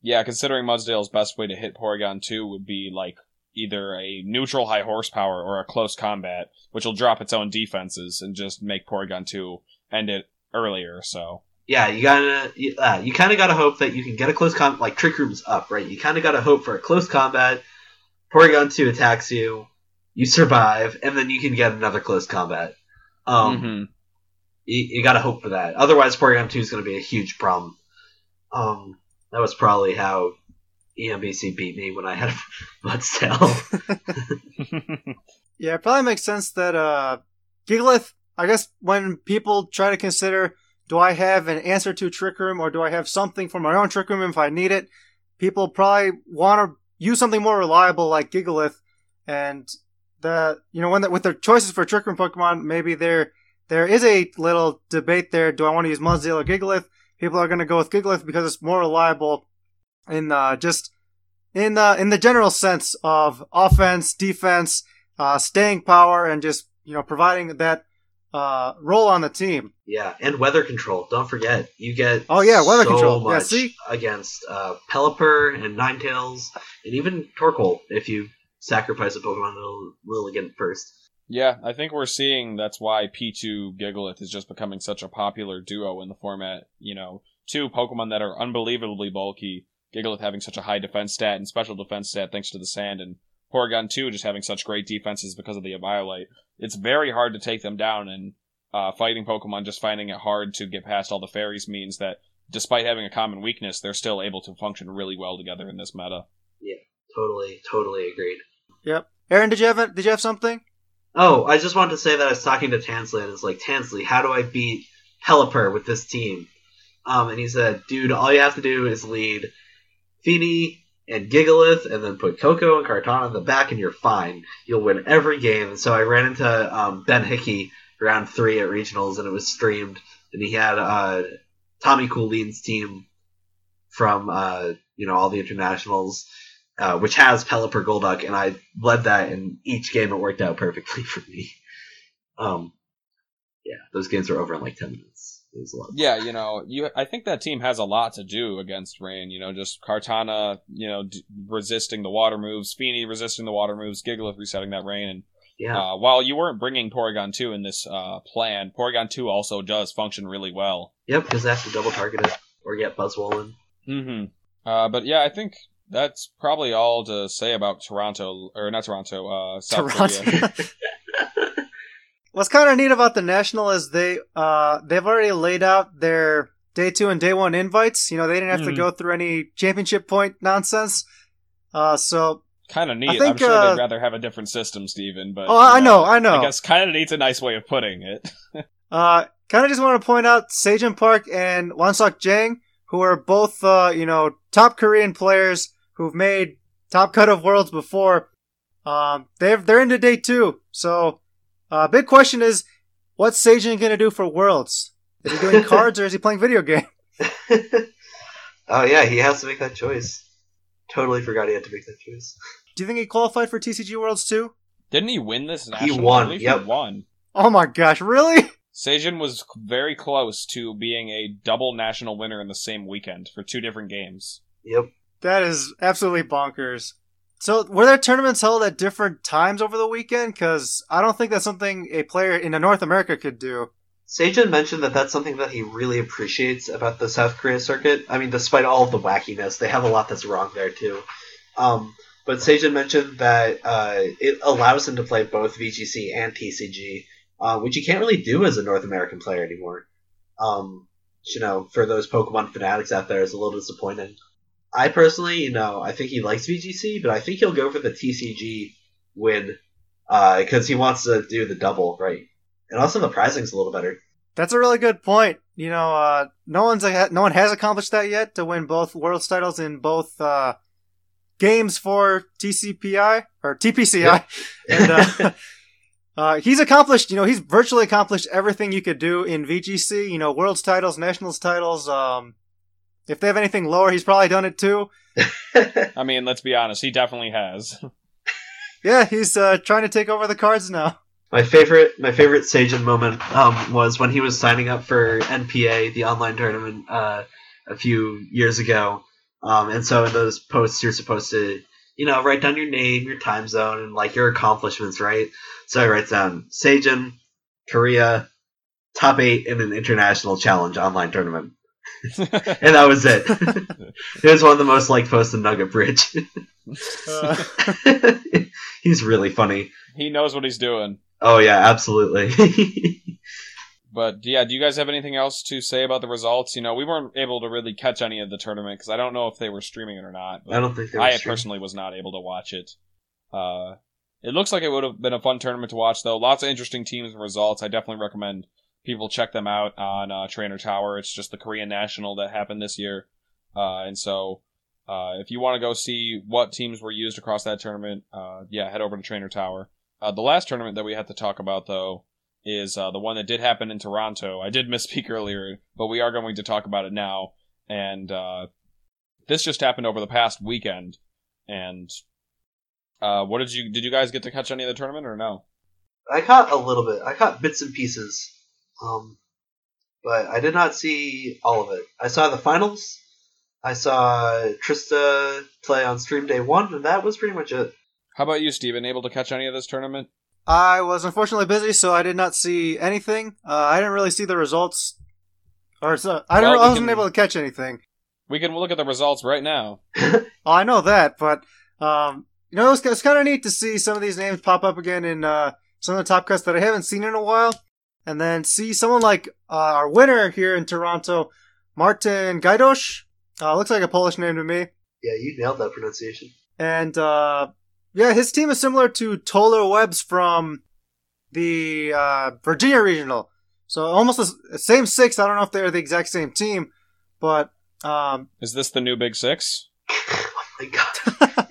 Yeah, considering Mudsdale's best way to hit Porygon 2 would be like either a neutral high horsepower or a close combat, which will drop its own defenses and just make Porygon 2 end it earlier, so. Yeah, you gotta, you, uh, you kind of gotta hope that you can get a close combat. Like Trick Room's up, right? You kind of gotta hope for a close combat. Porygon two attacks you, you survive, and then you can get another close combat. Um, Mhm. you, you gotta hope for that. Otherwise, Porygon two is gonna be a huge problem. Um, that was probably how EMBC beat me when I had Mudsdale. Yeah, it probably makes sense that uh, Gigalith. I guess when people try to consider, do I have an answer to Trick Room or do I have something for my own Trick Room if I need it? People probably want to use something more reliable like Gigalith, and the you know when the, with their choices for Trick Room Pokemon, maybe there there is a little debate there. Do I want to use Mudsdale or Gigalith? People are going to go with Gigalith because it's more reliable in uh, just in uh, in the general sense of offense, defense, uh, staying power, and just you know providing that uh, role on the team. Yeah, and weather control. Don't forget, you get Oh, yeah, weather so control. Yeah, see? against uh, Pelipper and Ninetales, and even Torkoal if you sacrifice a Pokemon that'll really get first. Yeah, I think we're seeing that's why P2 Gigalith is just becoming such a popular duo in the format. You know, two Pokemon that are unbelievably bulky, Gigalith having such a high defense stat and special defense stat thanks to the sand, and Porygon 2 just having such great defenses because of the Eviolite. It's very hard to take them down, and uh, fighting Pokemon just finding it hard to get past all the fairies means that despite having a common weakness, they're still able to function really well together in this meta. Yeah, totally, totally agreed. Yep. Aaron, did you have a, did you have something? Oh, I just wanted to say that I was talking to Tansley, and it's like, Tansley, how do I beat Pelipper with this team? Um, and he said, dude, all you have to do is lead Fini, and Gigalith, and then put Koko and Kartana in the back, and you're fine. You'll win every game. And so I ran into um, Ben Hickey round three at regionals, and it was streamed, and he had uh, Tommy Coulin's team from uh, you know all the internationals, uh, which has Pelipper Golduck, and I led that in each game. It worked out perfectly for me. Um, yeah, those games were over in like ten minutes. It was a lot. Yeah, you know, you. I think that team has a lot to do against Rain. You know, just Kartana, you know, d- resisting the water moves, Fini resisting the water moves, Gigalith resetting that Rain, and yeah. uh, while you weren't bringing Porygon two in this uh, plan, Porygon two also does function really well. Yep, because they have to double target it or get Buzzwollen. Mm-hmm. Uh, but yeah, I think that's probably all to say about Toronto, or not Toronto, uh, South Toronto. Korea. What's kind of neat about the national is they uh they've already laid out their day two and day one invites. You know, they didn't have to Mhm. go through any championship point nonsense. Uh, so Kind of neat. I think, I'm sure uh, they'd rather have a different system, Stephen. but Oh, I you know, I know. I guess kind of neat's a nice way of putting it. Uh, kind of just want to point out Sejun Park and Wansok Jang, who are both, uh, you know, top Korean players who've made top cut of worlds before. Um, they've, they're into day two. So, uh, big question is, what's Sejun gonna do for worlds? Is he doing cards or is he playing video game? oh yeah, he has to make that choice. Totally forgot he had to make that choice. Do you think he qualified for TCG Worlds too? Didn't he win this national? won, yep. He won. Oh my gosh, really? Sejun was very close to being a double national winner in the same weekend for two different games. Yep. That is absolutely bonkers. So, were there tournaments held at different times over the weekend? Because I don't think that's something a player in North America could do. Sejun mentioned that that's something that he really appreciates about the South Korea circuit. I mean, despite all the wackiness, they have a lot that's wrong there too. Um, but Sejun mentioned that uh, it allows him to play both VGC and TCG, uh, which you can't really do as a North American player anymore. Um, you know, for those Pokemon fanatics out there, is a little disappointing. I personally, you know, I think he likes VGC, but I think he'll go for the TCG win because he wants to do the double, right? And also the pricing's a little better. That's a really good point. You know, uh, no one's no one has accomplished that yet to win both world's titles in both uh, games for TCPI or TPCI. and uh, uh, he's accomplished. You know, he's virtually accomplished everything you could do in VGC. You know, world's titles, nationals titles. Um, if they have anything lower, he's probably done it too. I mean, let's be honest, he definitely has. Yeah, he's uh, trying to take over the cards now. My favorite, my favorite Sejun moment um, was when he was signing up for NPA, the online tournament, uh, a few years ago. Um, and so in those posts, you're supposed to, you know, write down your name, your time zone, and like your accomplishments, right? So I write down Sejun, Korea, top eight in an international challenge online tournament, and that was it. it was one of the most liked posts in Nugget Bridge. Uh, He's really funny. he knows what he's doing. Oh yeah, absolutely. But yeah, do you guys have anything else to say about the results? You know, we weren't able to really catch any of the tournament because I don't know if they were streaming it or not. I don't think they were I streaming. personally was not able to watch it. Uh, it looks like it would have been a fun tournament to watch, though. Lots of interesting teams and results. I definitely recommend people check them out on uh, Trainer Tower. It's just the Korean National that happened this year, uh, and so uh, if you want to go see what teams were used across that tournament, uh, yeah, head over to Trainer Tower. Uh, the last tournament that we have to talk about, though, is uh, the one that did happen in Toronto. I did misspeak earlier, but we are going to talk about it now. And this just happened over the past weekend. And what did you did you guys get to catch any of the tournament or no? I caught a little bit. I caught bits and pieces, um, but I did not see all of it. I saw the finals. I saw Trista play on stream day one, and that was pretty much it. How about you, Steven? Able to catch any of this tournament? I was unfortunately busy, so I did not see anything. Uh, I didn't really see the results, or so, I, didn't, Well, I wasn't can- able to catch anything. We can look at the results right now. Oh, I know that, but um, you know, it's, it's kind of neat to see some of these names pop up again in uh, some of the top cuts that I haven't seen in a while, and then see someone like uh, our winner here in Toronto, Martin Gajdosz. Uh, looks like a Polish name to me. Yeah, you nailed that pronunciation. And uh, yeah, his team is similar to Toller Webb's from the uh, Virginia Regional. So almost the same six. I don't know if they're the exact same team, but um, Is this the new Big Six? oh my god.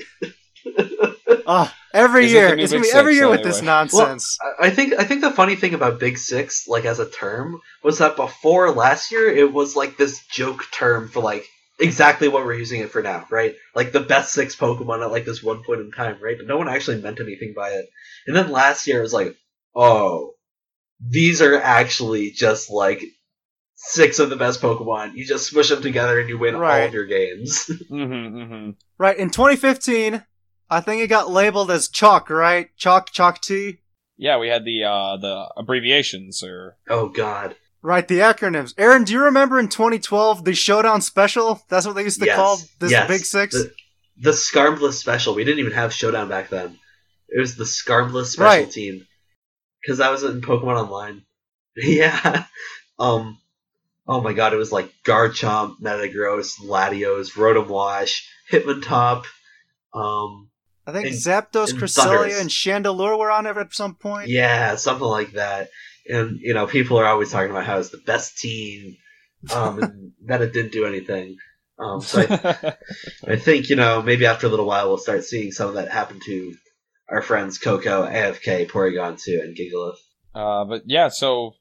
Oh, every Is it the year. new It's gonna be every Six, year with anyway? this nonsense. I- I think I think the funny thing about Big Six, like as a term, was that before last year it was like this joke term for like exactly what we're using it for now, right? Like the best six Pokemon at like this one point in time, right? But no one actually meant anything by it. And then last year it was like, oh, these are actually just like six of the best Pokemon. You just smush them together and you win all Right. of your games. Mm-hmm, mm-hmm. right, in 2015, I think it got labeled as Chalk, right? Chalk, Chalk T. Yeah, we had the uh, the abbreviations or oh God. Right, the acronyms. Aaron, do you remember in 2012 the Showdown Special? That's what they used to Yes, call this yes. Big Six. The, the Scarmless special. We didn't even have Showdown back then. It was the Scarmless special Right. team. Because I was in Pokemon Online. yeah. Um. Oh my god, it was like Garchomp, Metagross, Latios, Rotom Wash, Hitmontop. Um. I think and- Zapdos, and Cresselia, and Chandelure were on it at some point. Yeah, something like that. And you know, people are always talking about how it's the best team. Um, and that it didn't do anything. Um, so I, I think you know maybe after a little while we'll start seeing some of that happen to our friends Koko, AFK, Porygon 2, and Gigalith. Uh, but yeah, so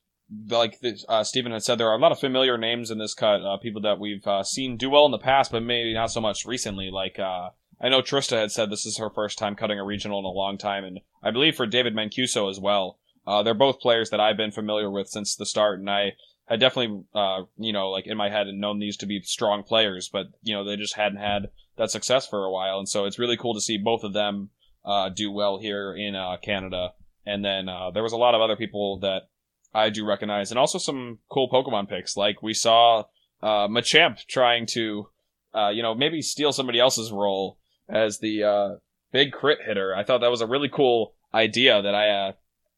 like uh, Stephen had said, there are a lot of familiar names in this cut. Uh, people that we've uh, seen do well in the past, but maybe not so much recently. Like uh, I know Trista had said this is her first time cutting a regional in a long time, and I believe for David Mancuso as well. Uh, they're both players that I've been familiar with since the start, and I had definitely, uh, you know, like in my head and known these to be strong players, but you know they just hadn't had that success for a while, and so it's really cool to see both of them uh, do well here in uh, Canada. And then uh, there was a lot of other people that I do recognize, and also some cool Pokemon picks. Like we saw uh, Machamp trying to, uh, you know, maybe steal somebody else's role as the uh, big crit hitter. I thought that was a really cool idea that I uh,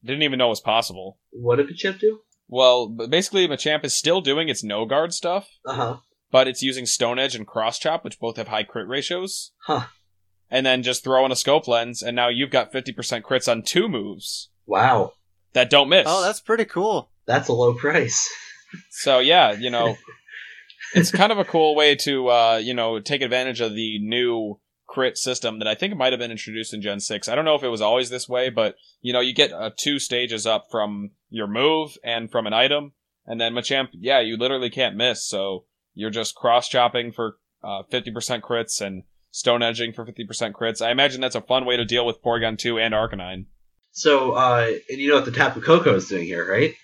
didn't even know was possible. What did Chip do? Well, basically, Machamp is still doing its no guard stuff, Uh huh. but it's using Stone Edge and Cross Chop, which both have high crit ratios. Huh. And then just throw in a scope lens, and now you've got 50% crits on two moves Wow, that don't miss. Oh, that's pretty cool. that's a low price. So yeah, you know, it's kind of a cool way to uh, you know take advantage of the new crit system that I think might have been introduced in Gen six. I don't know if it was always this way, but you know, you get uh, two stages up from your move and from an item, and then Machamp, yeah, you literally can't miss. So you're just cross chopping for uh, fifty percent crits and stone edging for fifty percent crits. I imagine that's a fun way to deal with Porygon two and Arcanine. So, uh, and you know what the Tapu Koko is doing here, right?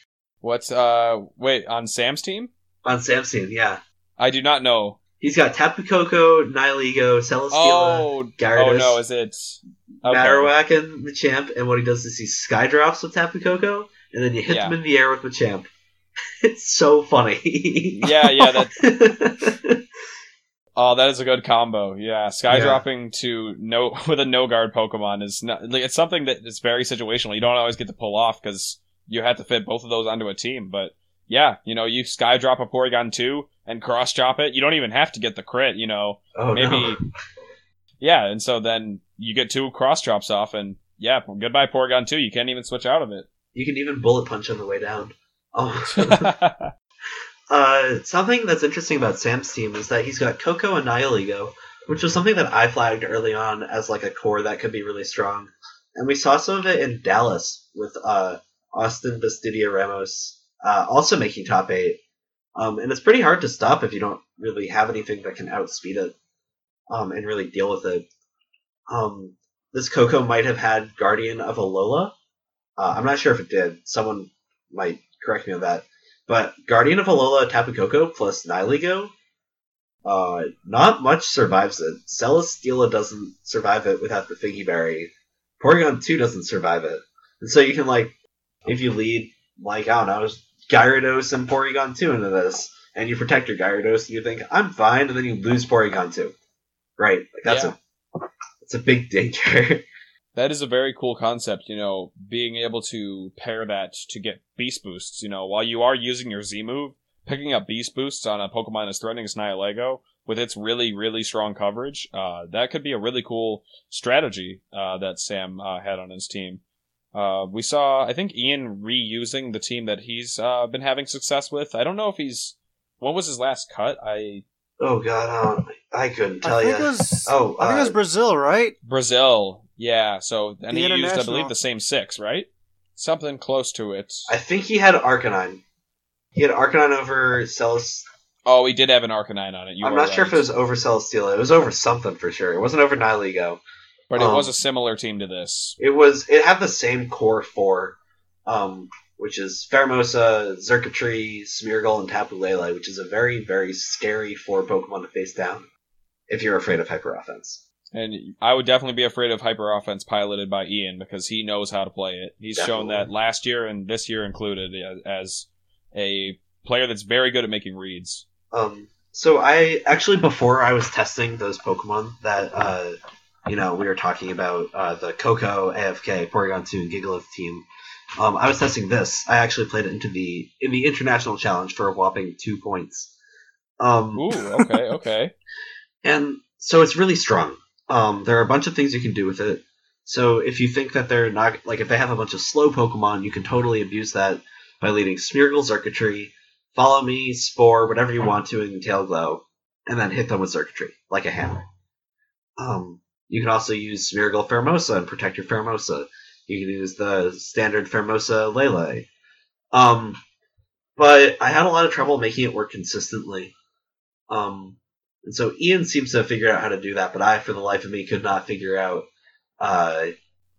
What's uh wait on Sam's team? On Sam's team, yeah. I do not know. He's got Tapu Koko, Nihilego, Celesteela, oh, oh, Gyarados, oh no, is it? Okay. Marowak, and Machamp. And what he does is he Skydrops with Tapu Koko, and then you hit Yeah. them in the air with Machamp. It's so funny. Yeah, yeah, that oh, that is a good combo. Yeah, sky Yeah. dropping to no with a no guard Pokemon is not. Like, it's something that is very situational. You don't always get to pull off because you have to fit both of those onto a team. But yeah, you know, you sky drop a Porygon two and cross chop it. You don't even have to get the crit. You know, oh, maybe. no. Yeah, and so then you get two cross chops off, and yeah, goodbye Porygon two. You can't even switch out of it. You can even bullet punch on the way down. Oh. uh, something that's interesting about Sam's team is that he's got Koko and Nihilego, which was something that I flagged early on as like a core that could be really strong. And we saw some of it in Dallas with uh, Austin Bastidia Ramos uh, also making top eight. Um, and it's pretty hard to stop if you don't really have anything that can outspeed it um, and really deal with it. Um, this Koko might have had Guardian of Alola. Uh, I'm not sure if it did. Someone might correct me on that. But Guardian of Alola Tapu Koko plus Nihilego, uh, not much survives it. Celesteela doesn't survive it without the Figgy Berry. Porygon 2 doesn't survive it. And so you can, like, if you lead, like, I don't know, Gyarados and Porygon 2 into this, and you protect your Gyarados, and you think, I'm fine, and then you lose Porygon 2. Right. Like, that's Yeah. a, that's a big danger. That is a very cool concept, you know, being able to pair that to get beast boosts. You know, while you are using your Z move, picking up beast boosts on a Pokemon as threatening as Nihilego with its really, really strong coverage, uh, that could be a really cool strategy uh, that Sam uh, had on his team. Uh, we saw, I think, Ian reusing the team that he's uh, been having success with. I don't know if he's. What was his last cut? I Oh god, I, I couldn't tell I think you. it was. Oh, I think it was uh, Brazil, right? Brazil, yeah. So and The he used, I believe, the same six, right? Something close to it. I think he had Arcanine. He had Arcanine over Celes. Oh, he did have an Arcanine on it. You I'm are not sure if it was over Celesteela. It was over something for sure. It wasn't over Nihilego. But it um, was a similar team to this. It was. It had the same core four, um, which is Pheromosa, Xurkitree, Smeargle, and Tapu Lele, which is a very, very scary four Pokemon to face down if you're afraid of Hyper Offense. And I would definitely be afraid of hyper offense piloted by Ian because he knows how to play it. He's shown that last year and this year included as- as a player that's very good at making reads. Um, so I actually before I was testing those Pokemon that uh, you know we were talking about uh, the Koko, AFK, Porygon Two, and Gigalith team. Um, I was testing this. I actually played it into the in the international challenge for a whopping two points. Um, Ooh, okay, okay. and so it's really strong. Um, there are a bunch of things you can do with it. So if you think that they're not like if they have a bunch of slow Pokemon, you can totally abuse that by leading Smeargle, Xurkitree, Follow Me, Spore, whatever you want to in Tail Glow, and then hit them with Xurkitree like a hammer. Um, you can also use Smeargle Pheromosa and protect your Pheromosa. You can use the standard Pheromosa Lele. Um, but I had a lot of trouble making it work consistently. Um, and so Ian seems to have figured out how to do that, but I, for the life of me, could not figure out. Uh,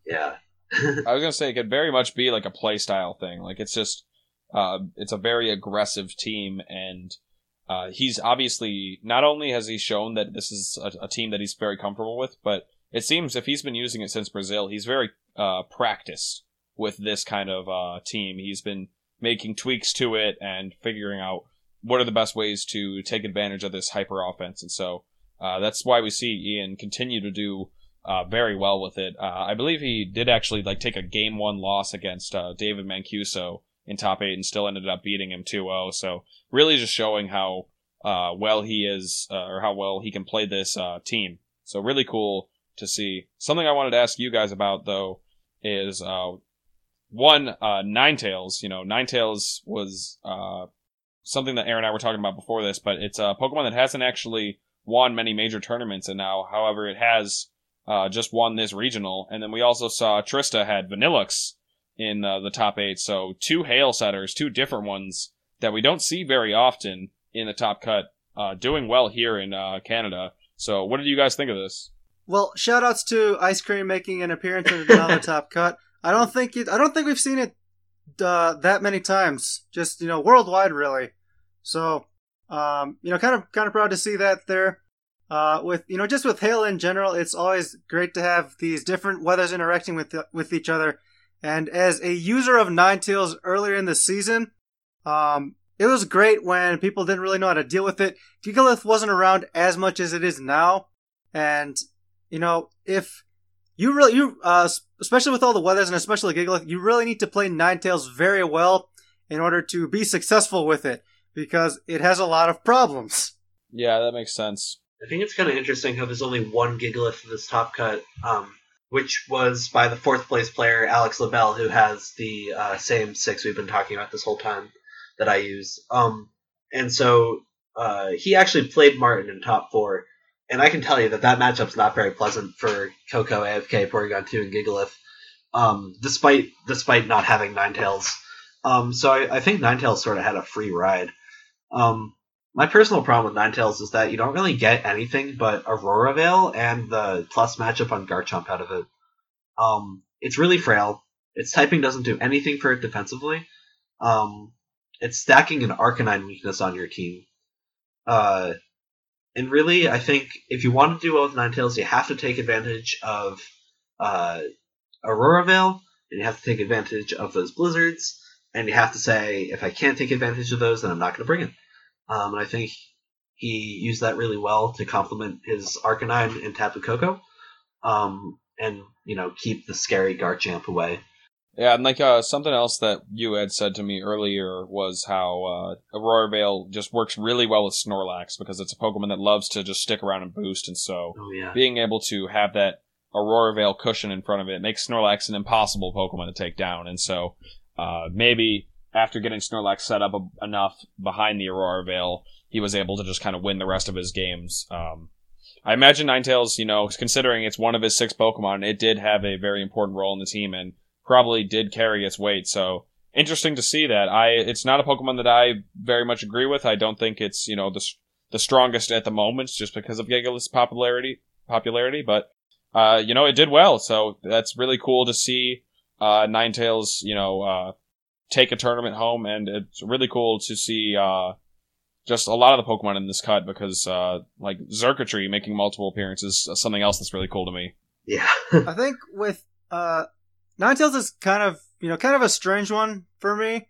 yeah. I was gonna say it could very much be like a playstyle thing. Like it's just, uh, it's a very aggressive team, and uh, he's obviously not only has he shown that this is a, a team that he's very comfortable with, but it seems if he's been using it since Brazil, he's very uh, practiced with this kind of uh, team. He's been making tweaks to it and figuring out what are the best ways to take advantage of this hyper offense, and so uh, that's why we see Ian continue to do uh, very well with it. Uh, I believe he did actually like take a game one loss against David Mancuso in top eight and still ended up beating him 2-0. So really just showing how uh, well he is uh, or how well he can play this uh, team. So really cool to see. Something I wanted to ask you guys about though is uh, one uh, Ninetales. You know, Ninetales was uh, something that Aaron and I were talking about before this, but it's a Pokemon that hasn't actually won many major tournaments, and now, however, it has just won this regional. And then we also saw Trista had Vanilluxe in uh, the top eight. So two hail setters, two different ones that we don't see very often in the top cut, uh, doing well here in uh, Canada. So what did you guys think of this? Well, shout outs to Ice Cream making an appearance in another top cut. I don't think it, I don't think we've seen it uh, that many times. Just you know, worldwide, really. So, um, you know, kind of kind of proud to see that there. Uh, with you know, just with hail in general, it's always great to have these different weathers interacting with with each other. And as a user of Ninetales earlier in the season, um, it was great when people didn't really know how to deal with it. Gigalith wasn't around as much as it is now, and you know, if you really, you, uh, especially with all the weathers and especially Gigalith, you really need to play Ninetales very well in order to be successful with it because it has a lot of problems. Yeah, that makes sense. I think it's kind of interesting how there's only one Gigalith in this top cut, um, which was by the fourth place player Alex LaBelle, who has the uh, same six we've been talking about this whole time that I use. Um, and so uh, he actually played Martin in top four, and I can tell you that that matchup's not very pleasant for Koko, AFK, Porygon Two, and Gigalith, um, despite despite not having Ninetales. Um, so I, I think Ninetales sort of had a free ride. Um, my personal problem with Ninetales is that you don't really get anything but Aurora Veil and the plus matchup on Garchomp out of it. Um, it's really frail. Its typing doesn't do anything for it defensively. Um, it's stacking an Arcanine weakness on your team. Uh, and really, I think if you want to do well with Ninetales, you have to take advantage of uh, Aurora Veil, and you have to take advantage of those blizzards, and you have to say, if I can't take advantage of those, then I'm not going to bring it. Um, and I think he used that really well to complement his Arcanine and Tapu Koko, um, and you know keep the scary Garchomp away. Yeah, and like uh, something else that you had said to me earlier was how uh, Aurora Veil just works really well with Snorlax because it's a Pokemon that loves to just stick around and boost, and so Oh yeah, being able to have that Aurora Veil cushion in front of it makes Snorlax an impossible Pokemon to take down. And so uh, maybe after getting Snorlax set up a- enough behind the Aurora Veil, he was able to just kind of win the rest of his games. Um, I imagine Ninetales, you know, considering it's one of his six Pokemon, it did have a very important role in the team and probably did carry its weight. So interesting to see that. I it's not a Pokemon that I very much agree with. I don't think it's you know the the strongest at the moment just because of Gigalith's popularity popularity, but uh, you know it did well. So that's really cool to see uh, Ninetales, you know, uh, take a tournament home, and it's really cool to see uh, just a lot of the Pokemon in this cut because uh, like Xurkitree making multiple appearances is something else that's really cool to me. Yeah. I think with uh, Ninetales is kind of you know kind of a strange one for me.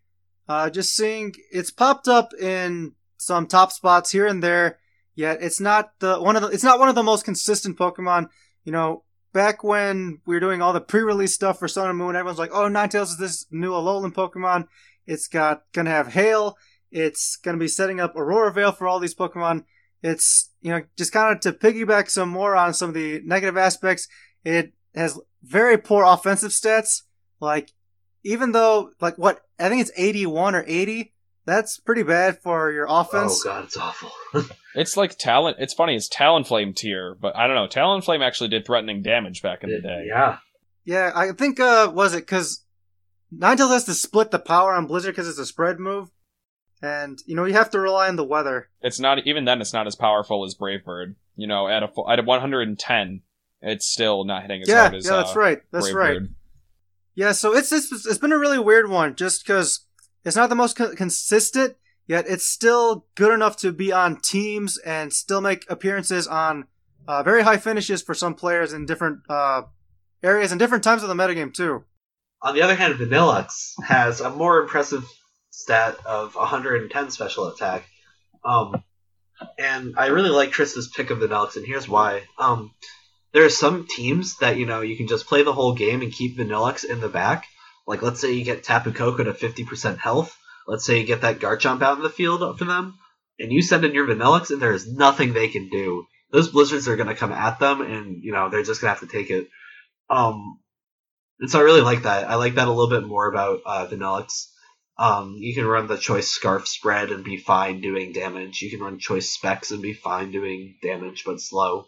Uh, just seeing it's popped up in some top spots here and there, yet it's not the one of the it's not one of the most consistent Pokemon. You know, back when we were doing all the pre-release stuff for Sun and Moon, everyone's like, "Oh, Ninetales is this new Alolan Pokemon. It's got gonna have Hail. It's gonna be setting up Aurora Veil for all these Pokemon." It's you know just kind of to piggyback some more on some of the negative aspects. It has very poor offensive stats. Like even though like what I think it's 81 or 80, that's pretty bad for your offense. Oh god, it's awful. It's like talent. It's funny. It's Talonflame tier, but I don't know. Talonflame actually did threatening damage back in the day. Yeah. Yeah, I think uh was it because Ninetales has to split the power on Blizzard because it's a spread move, and you know you have to rely on the weather. It's not even then. It's not as powerful as Brave Bird. You know, at a at a 110, it's still not hitting as yeah, hard as yeah, that's uh, right, that's Brave right. Bird. Yeah, so it's it's it's been a really weird one, just because it's not the most co- consistent, yet it's still good enough to be on teams and still make appearances on uh, very high finishes for some players in different uh, areas and different times of the metagame too. On the other hand, Vanilluxe has a more impressive stat of 110 special attack. Um, and I really like Trista's pick of Vanilluxe, and here's why. Um, there are some teams that, you know, you can just play the whole game and keep Vanillux in the back. Like, let's say you get Tapu Koko to 50% health. Let's say you get that Garchomp out in the field for them, and you send in your Vanilluxe, and there is nothing they can do. Those Blizzards are going to come at them, and, you know, they're just going to have to take it. Um, and so I really like that. I like that a little bit more about uh. Um, you can run the choice Scarf spread and be fine doing damage. You can run choice Specs and be fine doing damage, but slow.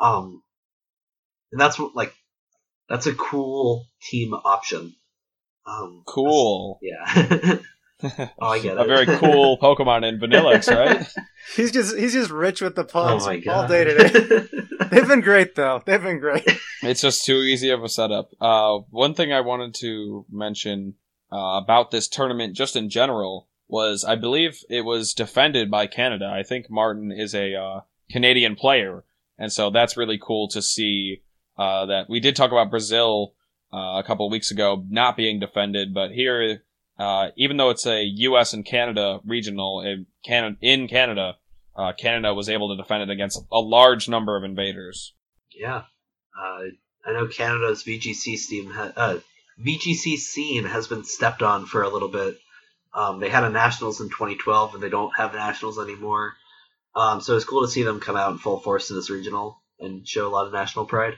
Um, and that's what like that's a cool team option. Um, Cool. Yeah. oh, I get it. a very cool Pokemon in Vanilluxe, right? He's just he's just rich with the oh puns my god. all day today. They've been great though. They've been great. It's just too easy of a setup. Uh, one thing I wanted to mention uh, about this tournament, just in general, was I believe it was defended by Canada. I think Martin is a uh, Canadian player, and so that's really cool to see. Uh, that we did talk about Brazil uh, a couple weeks ago not being defended, but here, uh, even though it's a U.S. and Canada regional in Canada, in Canada, uh, Canada was able to defend it against a large number of invaders. Yeah, uh, I know Canada's VGC scene, ha- uh, VGC scene has been stepped on for a little bit. Um, they had a nationals in 2012, and they don't have nationals anymore. Um, so it's cool to see them come out in full force in this regional and show a lot of national pride.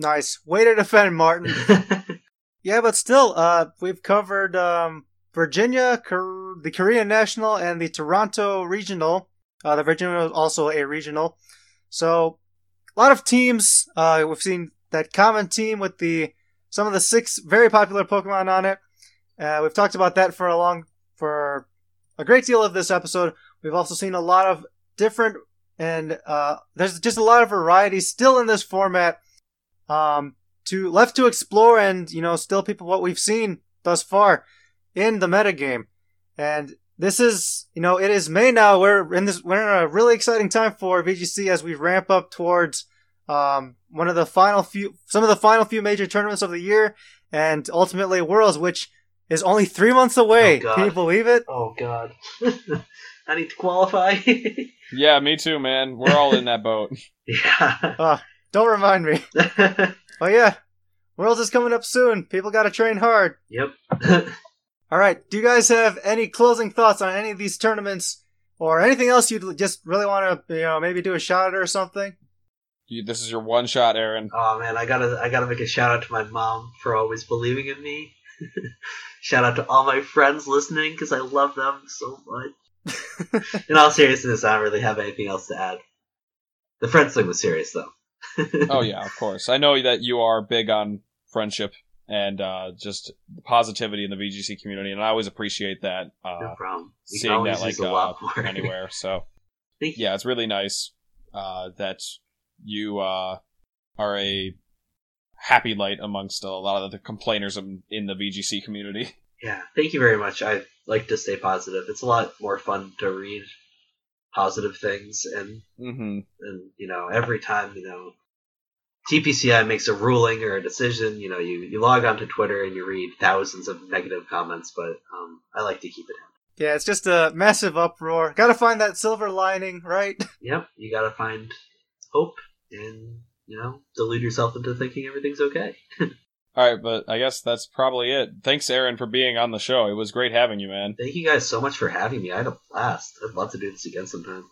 Nice way to defend Martin. Yeah, but still, uh, we've covered um, Virginia, Kor- the Korean National, and the Toronto Regional. Uh, the Virginia was also a regional. So, a lot of teams. Uh, we've seen that common team with the some of the six very popular Pokemon on it. Uh, we've talked about that for a long, for a great deal of this episode. We've also seen a lot of different, and uh, there's just a lot of variety still in this format. Um, to left to explore and you know still people what we've seen thus far in the metagame and this is you know it is may now we're in this we're in a really exciting time for vgc as we ramp up towards um, one of the final few some of the final few major tournaments of the year and ultimately worlds which is only three months away Oh, can you believe it oh god, I need to qualify. Yeah, me too, man. We're all in that boat. yeah. Don't remind me oh yeah worlds is coming up soon people gotta train hard yep. All right. Do you guys have any closing thoughts on any of these tournaments or anything else you'd just really want to, you know, maybe do a shout out or something? You, this is your one shot, Aaron. Oh man, I gotta I gotta make a shout out to my mom for always believing in me. Shout out to all my friends listening because I love them so much. In all seriousness, I don't really have anything else to add. The friends thing was serious though. oh yeah, of course. I know that you are big on friendship and uh, just positivity in the VGC community, and I always appreciate that. Uh, no problem. Can seeing that like uh, anywhere. So Thank you. yeah, it's really nice uh, that you uh, are a happy light amongst a lot of the complainers in, in the VGC community. Yeah, thank you very much. I like to stay positive. It's a lot more fun to read positive things, and hmm and you know every time you know TPCI makes a ruling or a decision, you know you you log onto Twitter and you read thousands of negative comments, but um, I like to keep it in. yeah, it's just a massive uproar. Gotta find that silver lining, right? Yep, you gotta find hope and you know delude yourself into thinking everything's okay. All right, but I guess that's probably it. Thanks, Aaron, for being on the show. It was great having you, man. Thank you guys so much for having me. I had a blast. I'd love to do this again sometime.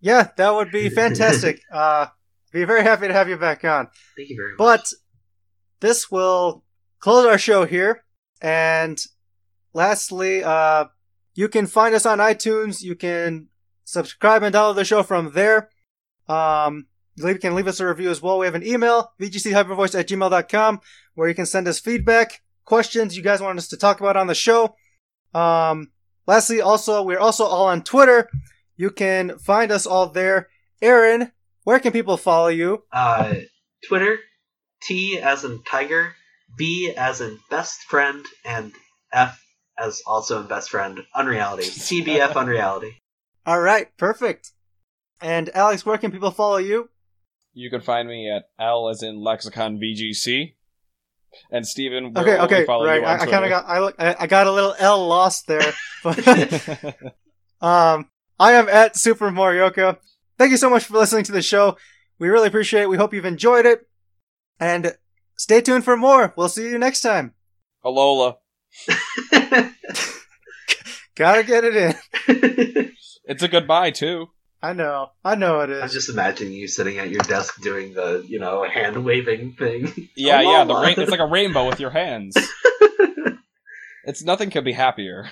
Yeah, that would be fantastic. uh, be very happy to have you back on. Thank you very much. But this will close our show here. And lastly, uh, you can find us on iTunes. You can subscribe and download the show from there. Um, you can leave us a review as well. We have an email, vgchypervoice at gmail.com, where you can send us feedback, questions you guys want us to talk about on the show. Um, lastly, also, we're also all on Twitter. You can find us all there. Aaron, where can people follow you? Uh, Twitter, T as in tiger, B as in best friend, and F as also in best friend. Unreality. TBF Unreality. All right, perfect. And Alex, where can people follow you? You can find me at L as in Lexicon VGC. And Stephen, where Okay, will we okay, follow right. you I, on I kind of got I, look- I I got a little L lost there, but um, I am at Super Morioka. Thank you so much for listening to the show. We really appreciate it. We hope you've enjoyed it, and stay tuned for more. We'll see you next time. Alola. Gotta get it in. It's a goodbye, too. I know, I know it is. I'm just imagining you sitting at your desk doing the, you know, hand waving thing. Yeah, yeah, the Alola. rain- it's like a rainbow with your hands. It's nothing could be happier.